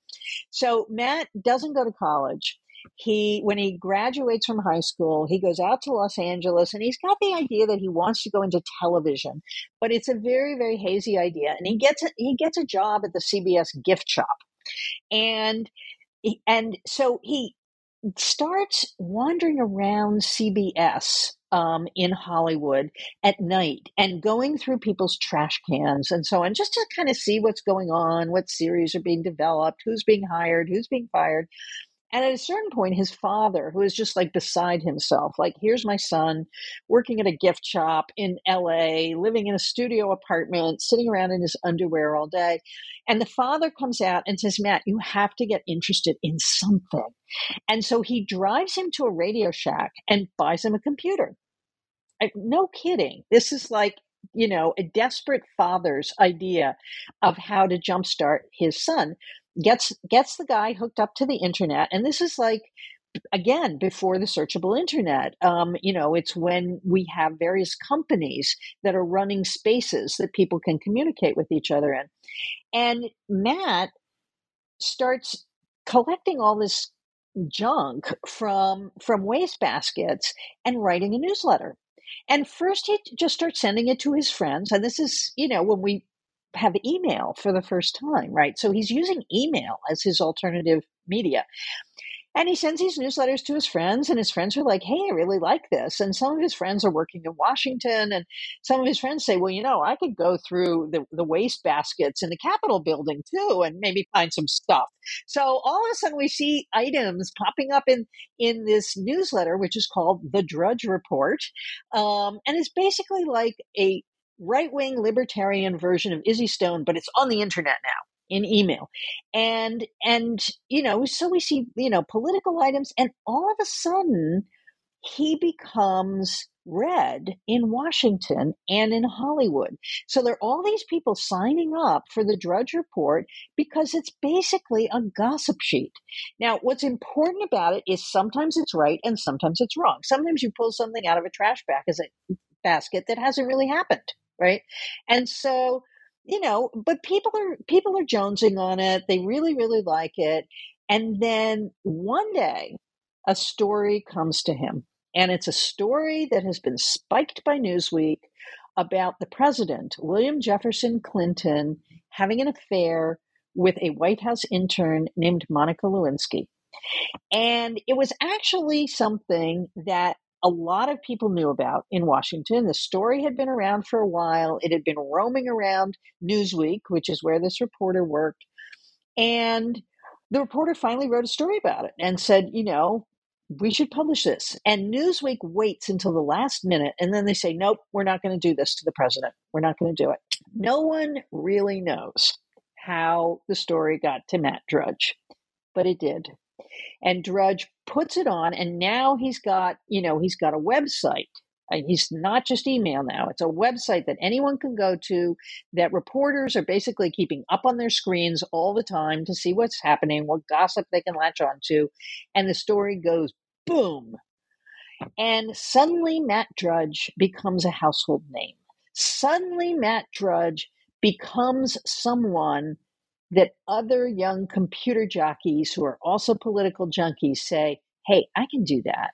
So Matt doesn't go to college. He, when he graduates from high school, he goes out to Los Angeles and he's got the idea that he wants to go into television, but it's a very, very hazy idea. And he gets a, he gets a job at the CBS gift shop, and and so he starts wandering around CBS um, in Hollywood at night and going through people's trash cans and so on, just to kind of see what's going on, what series are being developed, who's being hired, who's being fired. And at a certain point, his father, who is just like beside himself, like, here's my son working at a gift shop in LA, living in a studio apartment, sitting around in his underwear all day. And the father comes out and says, Matt, you have to get interested in something. And so he drives him to a Radio Shack and buys him a computer. I, no kidding. This is like you know, a desperate father's idea of how to jumpstart his son gets gets the guy hooked up to the internet and this is like again before the searchable internet um, you know it's when we have various companies that are running spaces that people can communicate with each other in. And matt starts collecting all this junk from from waste baskets and writing a newsletter. And first he just starts sending it to his friends and this is you know when we have email for the first time, right? So he's using email as his alternative media. And he sends these newsletters to his friends, and his friends are like, hey, I really like this. And some of his friends are working in Washington, and some of his friends say, well, you know, I could go through the, the waste baskets in the Capitol building too, and maybe find some stuff. So all of a sudden, we see items popping up in, in this newsletter, which is called The Drudge Report. Um, and it's basically like a right wing libertarian version of Izzy Stone, but it's on the internet now in email and and you know so we see you know political items and all of a sudden he becomes read in Washington and in Hollywood. So there are all these people signing up for the Drudge Report because it's basically a gossip sheet. Now, what's important about it is sometimes it's right and sometimes it's wrong. Sometimes you pull something out of a trash bag as a basket that hasn't really happened right? And so, you know, but people are people are jonesing on it. They really, really like it. And then one day a story comes to him. And it's a story that has been spiked by Newsweek about the president, William Jefferson Clinton, having an affair with a White House intern named Monica Lewinsky. And it was actually something that a lot of people knew about in Washington. The story had been around for a while. It had been roaming around Newsweek, which is where this reporter worked. And the reporter finally wrote a story about it and said, you know, we should publish this. And Newsweek waits until the last minute and then they say, nope, we're not going to do this to the president. We're not going to do it. No one really knows how the story got to Matt Drudge, but it did and Drudge puts it on, and now he's got, you know, he's got a website. Uh, he's not just email now. It's a website that anyone can go to that reporters are basically keeping up on their screens all the time to see what's happening, what gossip they can latch onto. And the story goes boom. And suddenly Matt Drudge becomes a household name. Suddenly Matt Drudge becomes someone that other young computer jockeys who are also political junkies say, hey, I can do that.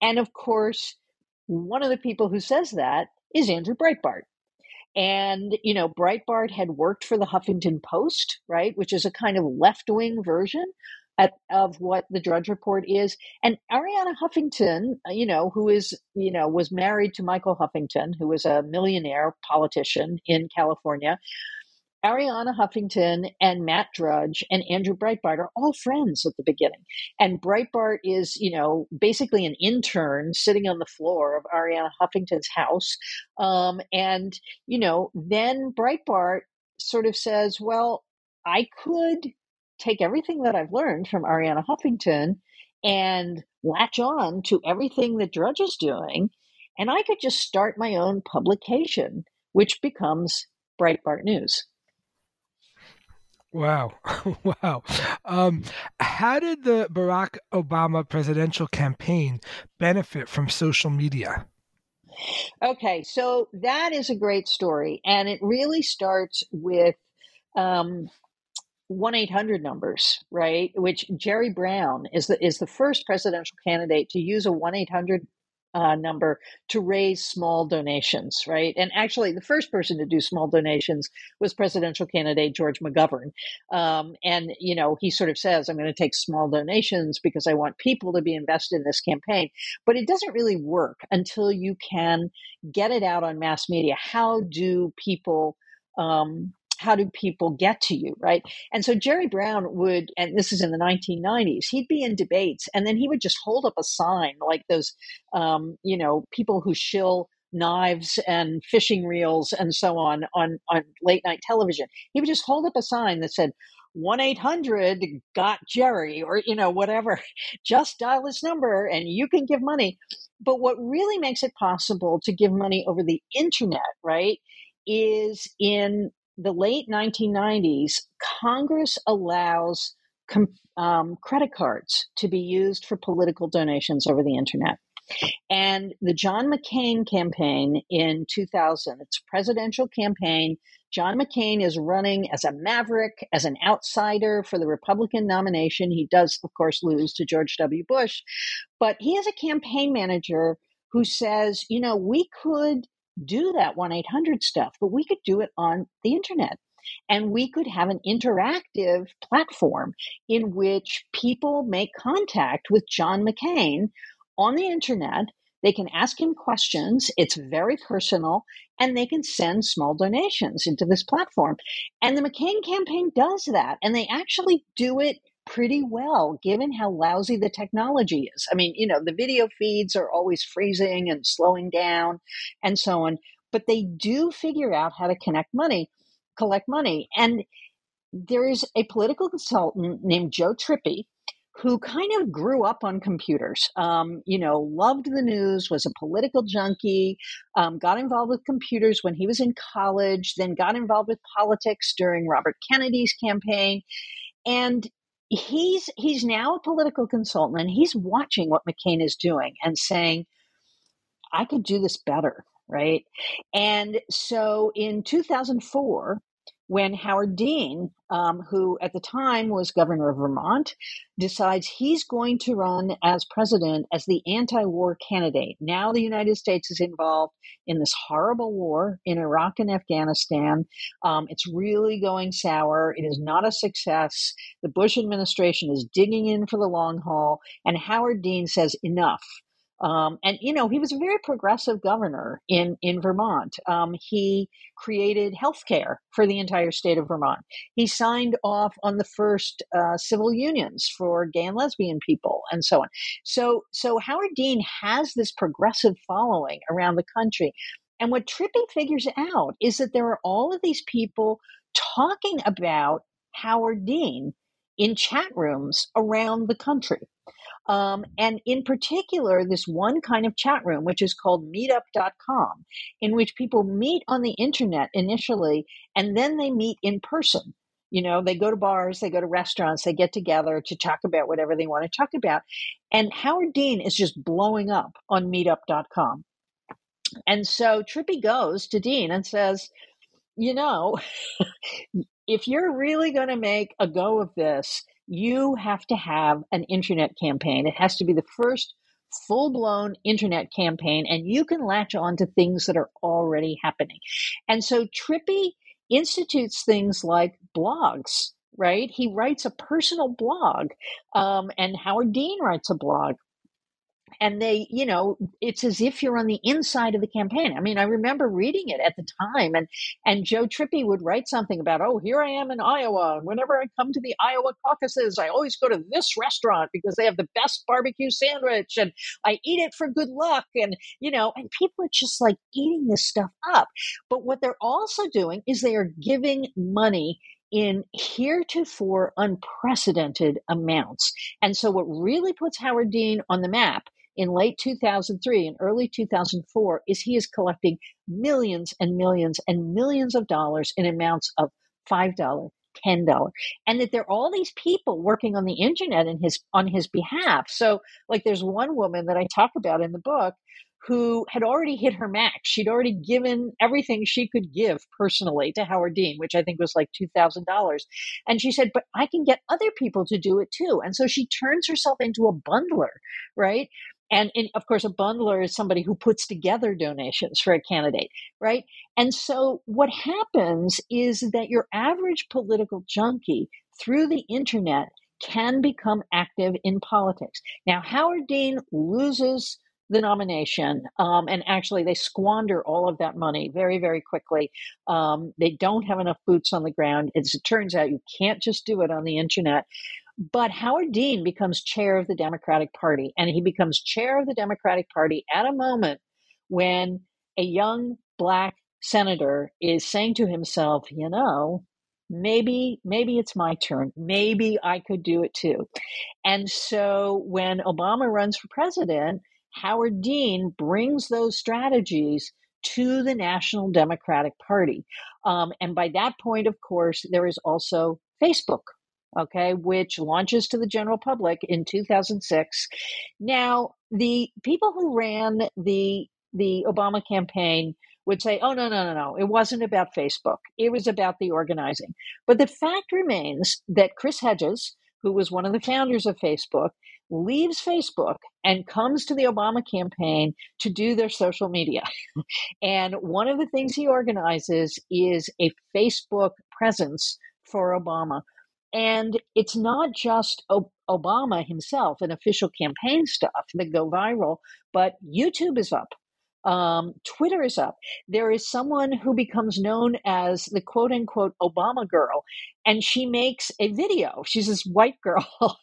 And of course, one of the people who says that is Andrew Breitbart. And, you know, Breitbart had worked for the Huffington Post, right, which is a kind of left wing version at, of what the Drudge Report is. And Arianna Huffington, uh, you know, who is, you know, was married to Michael Huffington, who was a millionaire politician in California, Arianna Huffington and Matt Drudge and Andrew Breitbart are all friends at the beginning. And Breitbart is, you know, basically an intern sitting on the floor of Arianna Huffington's house. Um, and, you know, then Breitbart sort of says, well, I could take everything that I've learned from Arianna Huffington and latch on to everything that Drudge is doing. And I could just start my own publication, which becomes Breitbart News. Wow. wow. Um, how did the Barack Obama presidential campaign benefit from social media? Okay, so that is a great story. And it really starts with um, 1-800 numbers, right? Which Jerry Brown is the is the first presidential candidate to use a 1-800 uh, number to raise small donations, right? And actually, the first person to do small donations was presidential candidate George McGovern. Um, and, you know, he sort of says, I'm going to take small donations because I want people to be invested in this campaign. But it doesn't really work until you can get it out on mass media. How do people um, how do people get to you, right? And so Jerry Brown would, and this is in the 1990s, he'd be in debates and then he would just hold up a sign like those, um, you know, people who shill knives and fishing reels and so on on on late night television. He would just hold up a sign that said. 1-800 got jerry or you know whatever just dial this number and you can give money but what really makes it possible to give money over the internet right is in the late 1990s, Congress allows com- um, credit cards to be used for political donations over the internet. And the John McCain campaign in 2000, it's a presidential campaign. John McCain is running as a maverick, as an outsider for the Republican nomination. He does, of course, lose to George W. Bush, but he has a campaign manager who says, you know, we could do that 1 800 stuff, but we could do it on the internet. And we could have an interactive platform in which people make contact with John McCain on the internet. They can ask him questions. It's very personal, and they can send small donations into this platform. And the McCain campaign does that, and they actually do it pretty well given how lousy the technology is. I mean, you know, the video feeds are always freezing and slowing down and so on, but they do figure out how to connect money, collect money. And there is a political consultant named Joe Trippi who kind of grew up on computers. Um, you know, loved the news, was a political junkie, um, got involved with computers when he was in college, then got involved with politics during Robert Kennedy's campaign. And he's he's now a political consultant and he's watching what McCain is doing and saying, I could do this better, right? And so in 2004, when Howard Dean, um, who at the time was governor of Vermont, decides he's going to run as president as the anti war candidate. Now the United States is involved in this horrible war in Iraq and Afghanistan. Um, it's really going sour. It is not a success. The Bush administration is digging in for the long haul. And Howard Dean says, enough. Um, and you know he was a very progressive governor in in Vermont. Um, he created health care for the entire state of Vermont. He signed off on the first uh, civil unions for gay and lesbian people, and so on. So so Howard Dean has this progressive following around the country. And what Trippi figures out is that there are all of these people talking about Howard Dean in chat rooms around the country. Um, and in particular, this one kind of chat room, which is called meetup.com, in which people meet on the internet initially and then they meet in person. You know, they go to bars, they go to restaurants, they get together to talk about whatever they want to talk about. And Howard Dean is just blowing up on meetup.com. And so Trippi goes to Dean and says, you know, if you're really going to make a go of this, you have to have an internet campaign. It has to be the first full blown internet campaign, and you can latch on to things that are already happening. And so Trippi institutes things like blogs, right? He writes a personal blog, um, and Howard Dean writes a blog. And they you know it's as if you're on the inside of the campaign i mean i remember reading it at the time and and joe trippi would write something about oh here i am in iowa and whenever i come to the iowa caucuses i always go to this restaurant because they have the best barbecue sandwich and i eat it for good luck and you know and people are just like eating this stuff up but what they're also doing is they are giving money in heretofore unprecedented amounts. And so, what really puts Howard Dean on the map in late 2003 and early 2004 is he is collecting millions and millions and millions of dollars in amounts of $5, $10 and that there are all these people working on the internet in his on his behalf so like there's one woman that i talk about in the book who had already hit her max. She'd already given everything she could give personally to Howard Dean, which I think was like $2,000. And she said, but I can get other people to do it too. And so she turns herself into a bundler, right? And in, of course, a bundler is somebody who puts together donations for a candidate, right? And so what happens is that your average political junkie through the internet can become active in politics. Now, Howard Dean loses the nomination. Um, and actually, they squander all of that money very, very quickly. Um, they don't have enough boots on the ground. As it turns out, you can't just do it on the internet. But Howard Dean becomes chair of the Democratic Party, and he becomes chair of the Democratic Party at a moment when a young black senator is saying to himself, you know, maybe maybe it's my turn. Maybe i could do it too. And so when obama runs for president Howard Dean brings those strategies to the National Democratic Party. Um, and by that point, of course, there is also Facebook, okay, which launches to the general public in 2006. Now, the people who ran the the Obama campaign would say, oh, no, no, no, no. It wasn't about Facebook. It was about the organizing. But the fact remains that Chris Hughes, who was one of the founders of Facebook, leaves Facebook and comes to the Obama campaign to do their social media. and one of the things he organizes is a Facebook presence for Obama. And it's not just Obama himself and official campaign stuff that go viral, but YouTube is up. Um, Twitter is up. There is someone who becomes known as the quote unquote Obama girl, and she makes a video. She's this white girl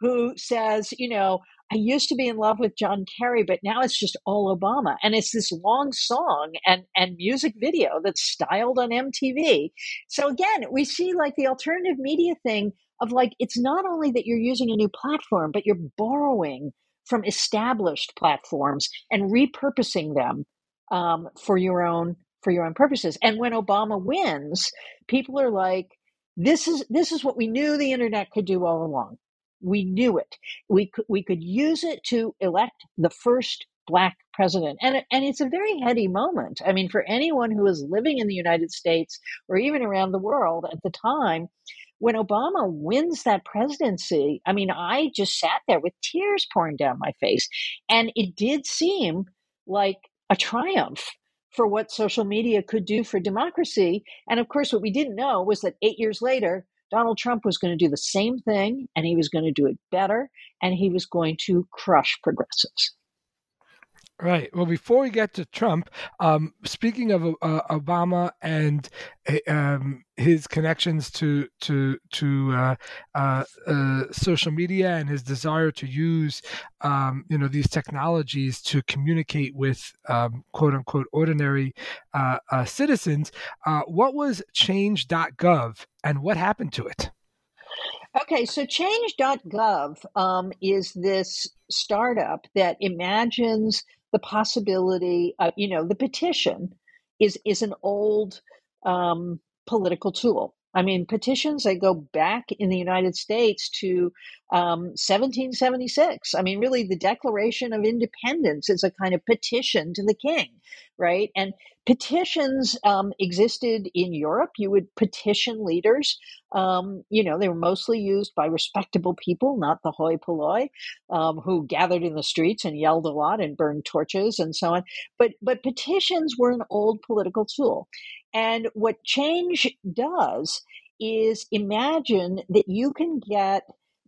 who says, you know, I used to be in love with John Kerry, but now it's just all Obama. And it's this long song and, and music video that's styled on MTV. So again, we see like the alternative media thing of like, it's not only that you're using a new platform, but you're borrowing from established platforms and repurposing them um, for your own for your own purposes. And when Obama wins, people are like, this is this is what we knew the internet could do all along. We knew it. We could, we could use it to elect the first black president. And, and it's a very heady moment. I mean, for anyone who was living in the United States or even around the world at the time, when Obama wins that presidency, I mean, I just sat there with tears pouring down my face. And it did seem like a triumph for what social media could do for democracy. And of course, what we didn't know was that eight years later, Donald Trump was going to do the same thing and he was going to do it better and he was going to crush progressives. Right. Well, before we get to Trump, um, speaking of uh, Obama and eh, um, his connections to to to uh, uh, uh, social media and his desire to use um, you know these technologies to communicate with um, quote unquote ordinary uh, uh, citizens, what was Change.gov and what happened to it? Okay, so change.gov um, is this startup that imagines the possibility, uh, you know, the petition is is an old um, political tool. I mean, petitions they go back in the United States to um, 1776. I mean, really, the Declaration of Independence is a kind of petition to the king, right? And petitions um, existed in Europe. You would petition leaders. Um, you know, they were mostly used by respectable people, not the hoi polloi, um, who gathered in the streets and yelled a lot and burned torches and so on. But but petitions were an old political tool, and what change does is imagine that you can get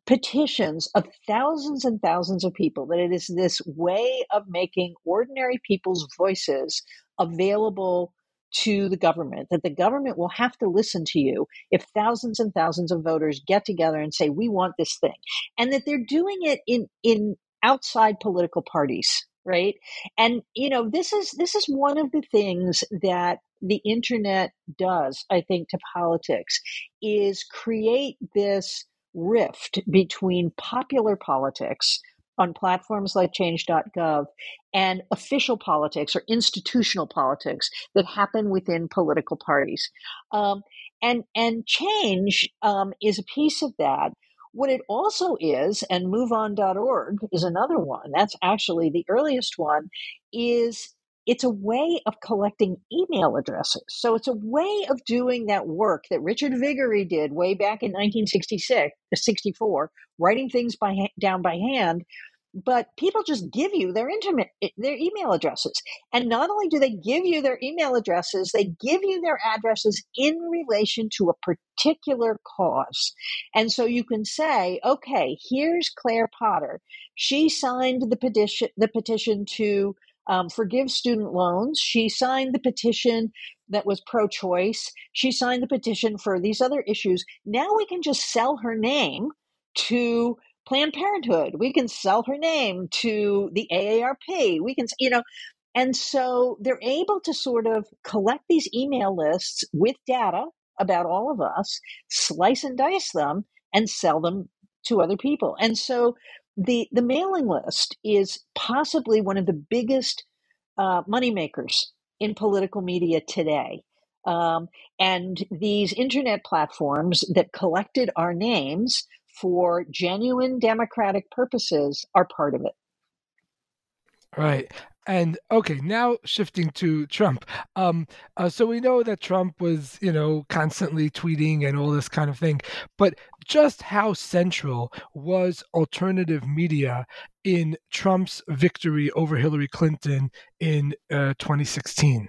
petitions of thousands and thousands of people that it is this way of making ordinary people's voices available to the government, that the government will have to listen to you if thousands and thousands of voters get together and say, we want this thing. And that they're doing it in, in outside political parties right and you know this is this is one of the things that the internet does i think to politics is create this rift between popular politics on platforms like change.gov and official politics or institutional politics that happen within political parties. Um, and, and change um, is a piece of that. What it also is, and moveon.org is another one, that's actually the earliest one, is it's a way of collecting email addresses. So it's a way of doing that work that Richard Viguerie did way back in 1966, 64, writing things by down by hand. But people just give you their internet, eh, their email addresses, and not only do they give you their email addresses, they give you their addresses in relation to a particular cause. And so you can say, okay, here's Claire Potter. She signed the petition, the petition to um, forgive student loans. She signed the petition that was pro choice. She signed the petition for these other issues. Now we can just sell her name to Planned Parenthood. We can sell her name to the AARP. We can, you know, and so they're able to sort of collect these email lists with data about all of us, slice and dice them, and sell them to other people. And so the the mailing list is possibly one of the biggest uh, moneymakers in political media today. Um, and these internet platforms that collected our names for genuine democratic purposes are part of it. Right. And okay, now shifting to Trump. Um, uh, so we know that Trump was, you know, constantly tweeting and all this kind of thing. But just how central was alternative media in Trump's victory over Hillary Clinton in uh, 2016?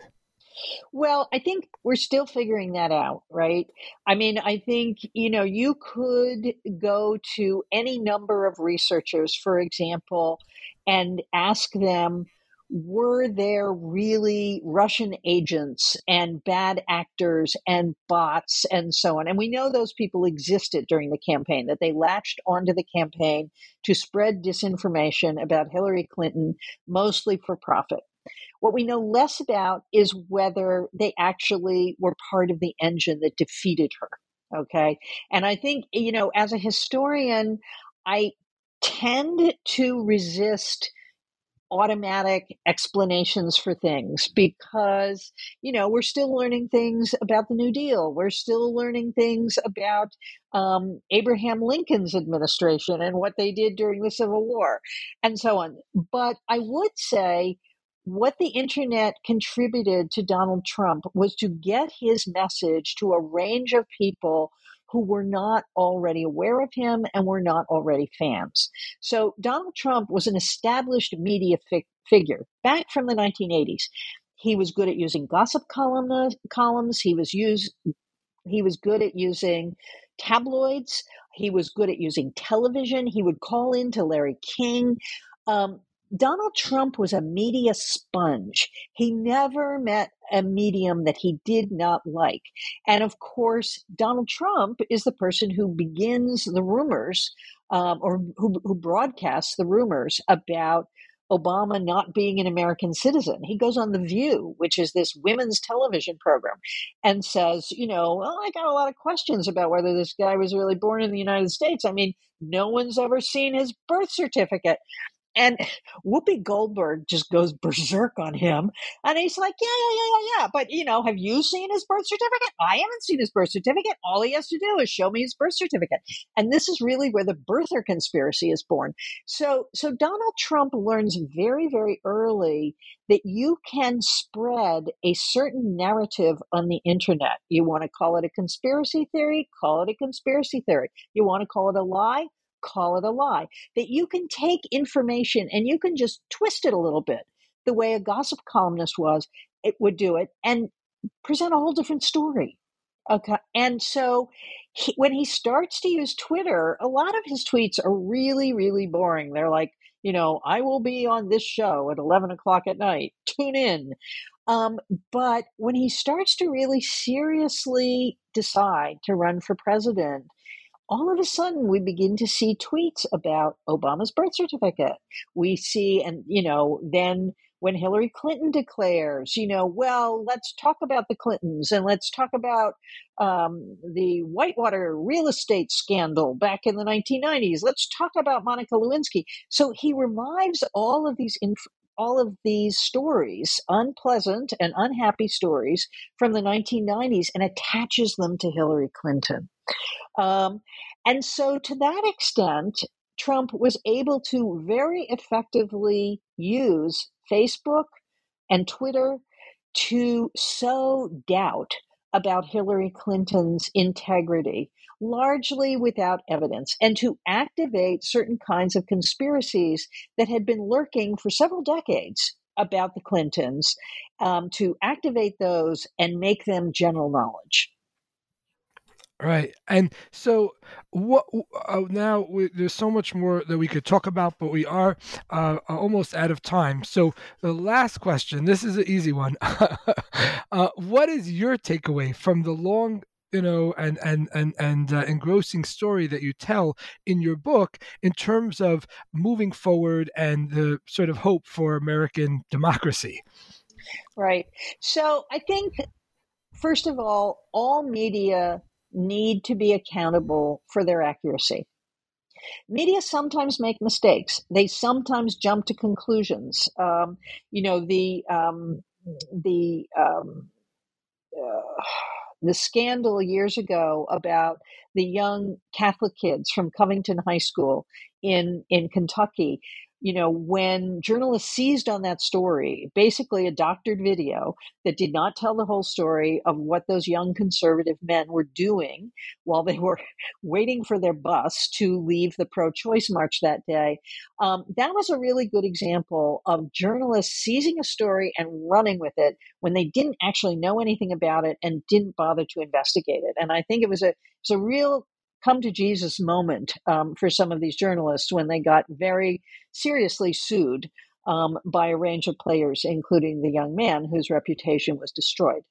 Well, I think we're still figuring that out, right? I mean, I think, you know, you could go to any number of researchers, for example, and ask them were there really Russian agents and bad actors and bots and so on? And we know those people existed during the campaign, that they latched onto the campaign to spread disinformation about Hillary Clinton, mostly for profit. What we know less about is whether they actually were part of the engine that defeated her. Okay. And I think, you know, as a historian, I tend to resist automatic explanations for things because you know we're still learning things about the new deal. We're still learning things about um, abraham lincoln's administration and what they did during the civil war and so on. But i would say what the internet contributed to donald trump was to get his message to a range of people who were not already aware of him and were not already fans. So Donald Trump was an established media fi- figure back from the 1980s. He was good at using gossip column, columns. He was use, he was good at using tabloids. He was good at using television. He would call in to Larry King. Um, Donald Trump was a media sponge. He never met a medium that he did not like. And of course, Donald Trump is the person who begins the rumors um, or who, who broadcasts the rumors about Obama not being an American citizen. He goes on The View, which is this women's television program, and says, you know, well, I got a lot of questions about whether this guy was really born in the United States. I mean, no one's ever seen his birth certificate. And Whoopi Goldberg just goes berserk on him. And he's like, yeah, yeah, yeah, yeah, yeah. But, you know, have you seen his birth certificate? I haven't seen his birth certificate. All he has to do is show me his birth certificate. And this is really where the birther conspiracy is born. So, so Donald Trump learns very, very early that you can spread a certain narrative on the internet. You want to call it a conspiracy theory? Call it a conspiracy theory. You want to call it a lie? Call it a lie. That you can take information and you can just twist it a little bit, the way a gossip columnist was, it would do it, and present a whole different story. Okay. And so he, when he starts to use Twitter, a lot of his tweets are really, really boring. They're like, you know, I will be on this show at 11 o'clock at night. Tune in. Um, but when he starts to really seriously decide to run for president, all of a sudden we begin to see tweets about Obama's birth certificate. We see, and you know, then when Hillary Clinton declares, you know, well, let's talk about the Clintons and let's talk about um, the Whitewater real estate scandal back in the 1990s. Let's talk about Monica Lewinsky. So he revives all of these inf- all of these stories, unpleasant and unhappy stories from the 1990s, and attaches them to Hillary Clinton. Um, and so, to that extent, Trump was able to very effectively use Facebook and Twitter to sow doubt about Hillary Clinton's integrity, largely without evidence, and to activate certain kinds of conspiracies that had been lurking for several decades about the Clintons, um, to activate those and make them general knowledge. Right. And so, what uh, now? We, there's so much more that we could talk about, but we are uh, almost out of time. So, the last question this is an easy one. uh, what is your takeaway from the long you know and and and and uh, engrossing story that you tell in your book in terms of moving forward and the sort of hope for American democracy right so i think first of all all media need to be accountable for their accuracy. Media sometimes make mistakes. They sometimes jump to conclusions. Um, you know the um, the um, uh, the scandal years ago about the young Catholic kids from Covington High School in in Kentucky you know, when journalists seized on that story, basically a doctored video that did not tell the whole story of what those young conservative men were doing while they were waiting for their bus to leave the pro choice march that day, um, that was a really good example of journalists seizing a story and running with it when they didn't actually know anything about it and didn't bother to investigate it. And I think it was a, it was a real come to Jesus moment um, for some of these journalists when they got very seriously sued um, by a range of players, including the young man whose reputation was destroyed.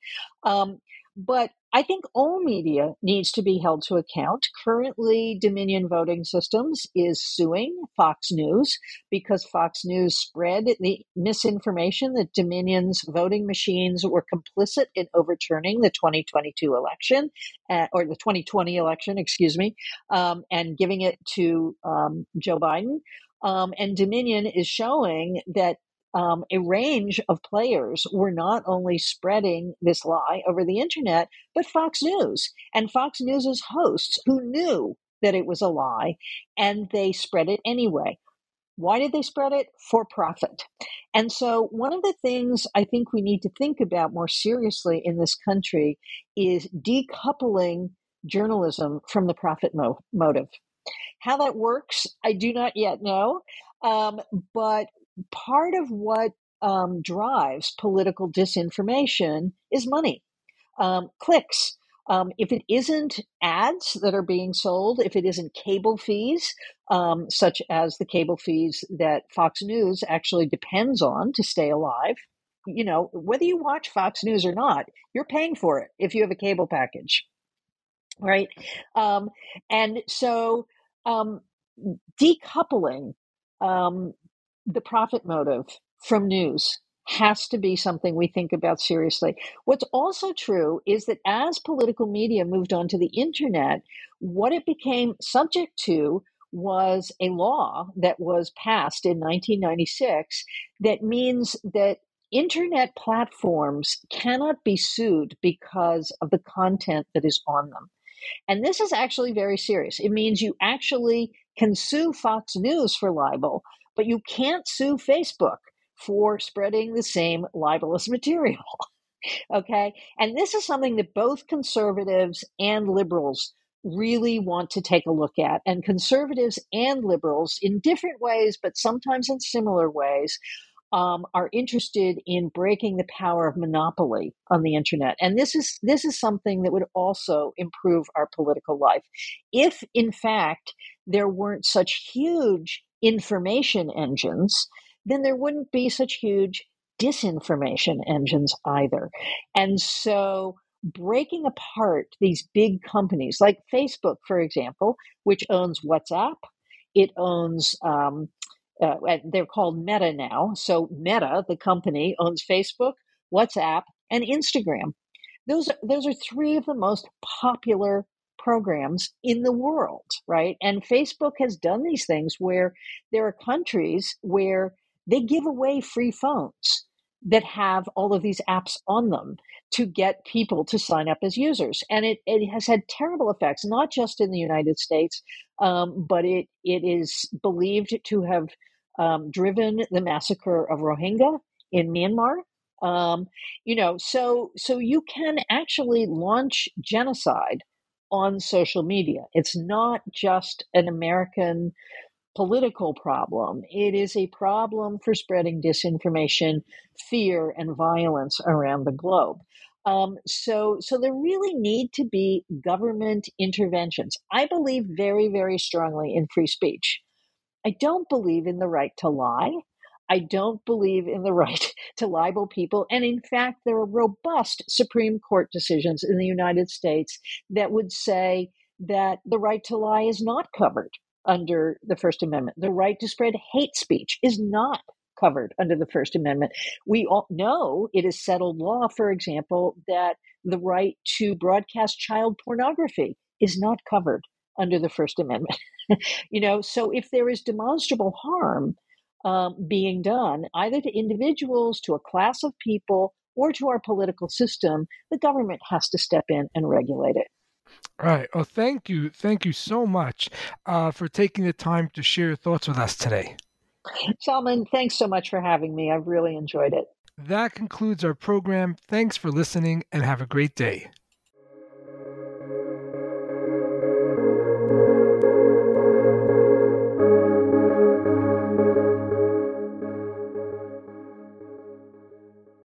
Um, but I think all media needs to be held to account. Currently, Dominion Voting Systems is suing Fox News because Fox News spread the misinformation that Dominion's voting machines were complicit in overturning the 2022 election, uh, or the 2020 election, excuse me, um, and giving it to um, Joe Biden. Um, and Dominion is showing that um, a range of players were not only spreading this lie over the internet, but Fox News and Fox News's hosts who knew that it was a lie and they spread it anyway. Why did they spread it? For profit. And so, one of the things I think we need to think about more seriously in this country is decoupling journalism from the profit mo- motive. How that works, I do not yet know. Um, but part of what um, drives political disinformation is money, um, clicks. Um, if it isn't ads that are being sold, if it isn't cable fees, um, such as the cable fees that Fox News actually depends on to stay alive, you know, whether you watch Fox News or not, you're paying for it if you have a cable package, right? Um, and so um, decoupling um, the profit motive from news has to be something we think about seriously. What's also true is that as political media moved onto the internet, what it became subject to was a law that was passed in 1996 that means that internet platforms cannot be sued because of the content that is on them. And this is actually very serious. It means you actually can sue Fox News for libel, but you can't sue Facebook for spreading the same libelous material. okay? And this is something that both conservatives and liberals really want to take a look at. And conservatives and liberals, in different ways, but sometimes in similar ways, um, are interested in breaking the power of monopoly on the internet, and this is this is something that would also improve our political life. If, in fact, there weren't such huge information engines, then there wouldn't be such huge disinformation engines either. And so breaking apart these big companies like Facebook, for example, which owns WhatsApp, it owns, um, uh, they're called Meta now. So Meta, the company, owns Facebook, WhatsApp, and Instagram. Those, those are three of the most popular programs in the world, right? And Facebook has done these things where there are countries where they give away free phones that have all of these apps on them to get people to sign up as users. And it, it has had terrible effects, not just in the United States, um, but it, it is believed to have um, driven the massacre of Rohingya in Myanmar. Um, you know, so so you can actually launch genocide on social media. It's not just an American political problem. It is a problem for spreading disinformation, fear, and violence around the globe. Um, so, so there really need to be government interventions. I believe very, very strongly in free speech. I don't believe in the right to lie. I don't believe in the right to libel people. And in fact, there are robust Supreme Court decisions in the United States that would say that the right to lie is not covered under the First Amendment. The right to spread hate speech is not covered under the First Amendment. We all know it is settled law, for example, that the right to broadcast child pornography is not covered under the First Amendment. you know, so if there is demonstrable harm um, being done either to individuals, to a class of people, or to our political system, the government has to step in and regulate it. All right. Well, thank you. Thank you so much uh, for taking the time to share your thoughts with us today. Zalman, thanks so much for having me. I've really enjoyed it. That concludes our program. Thanks for listening and have a great day.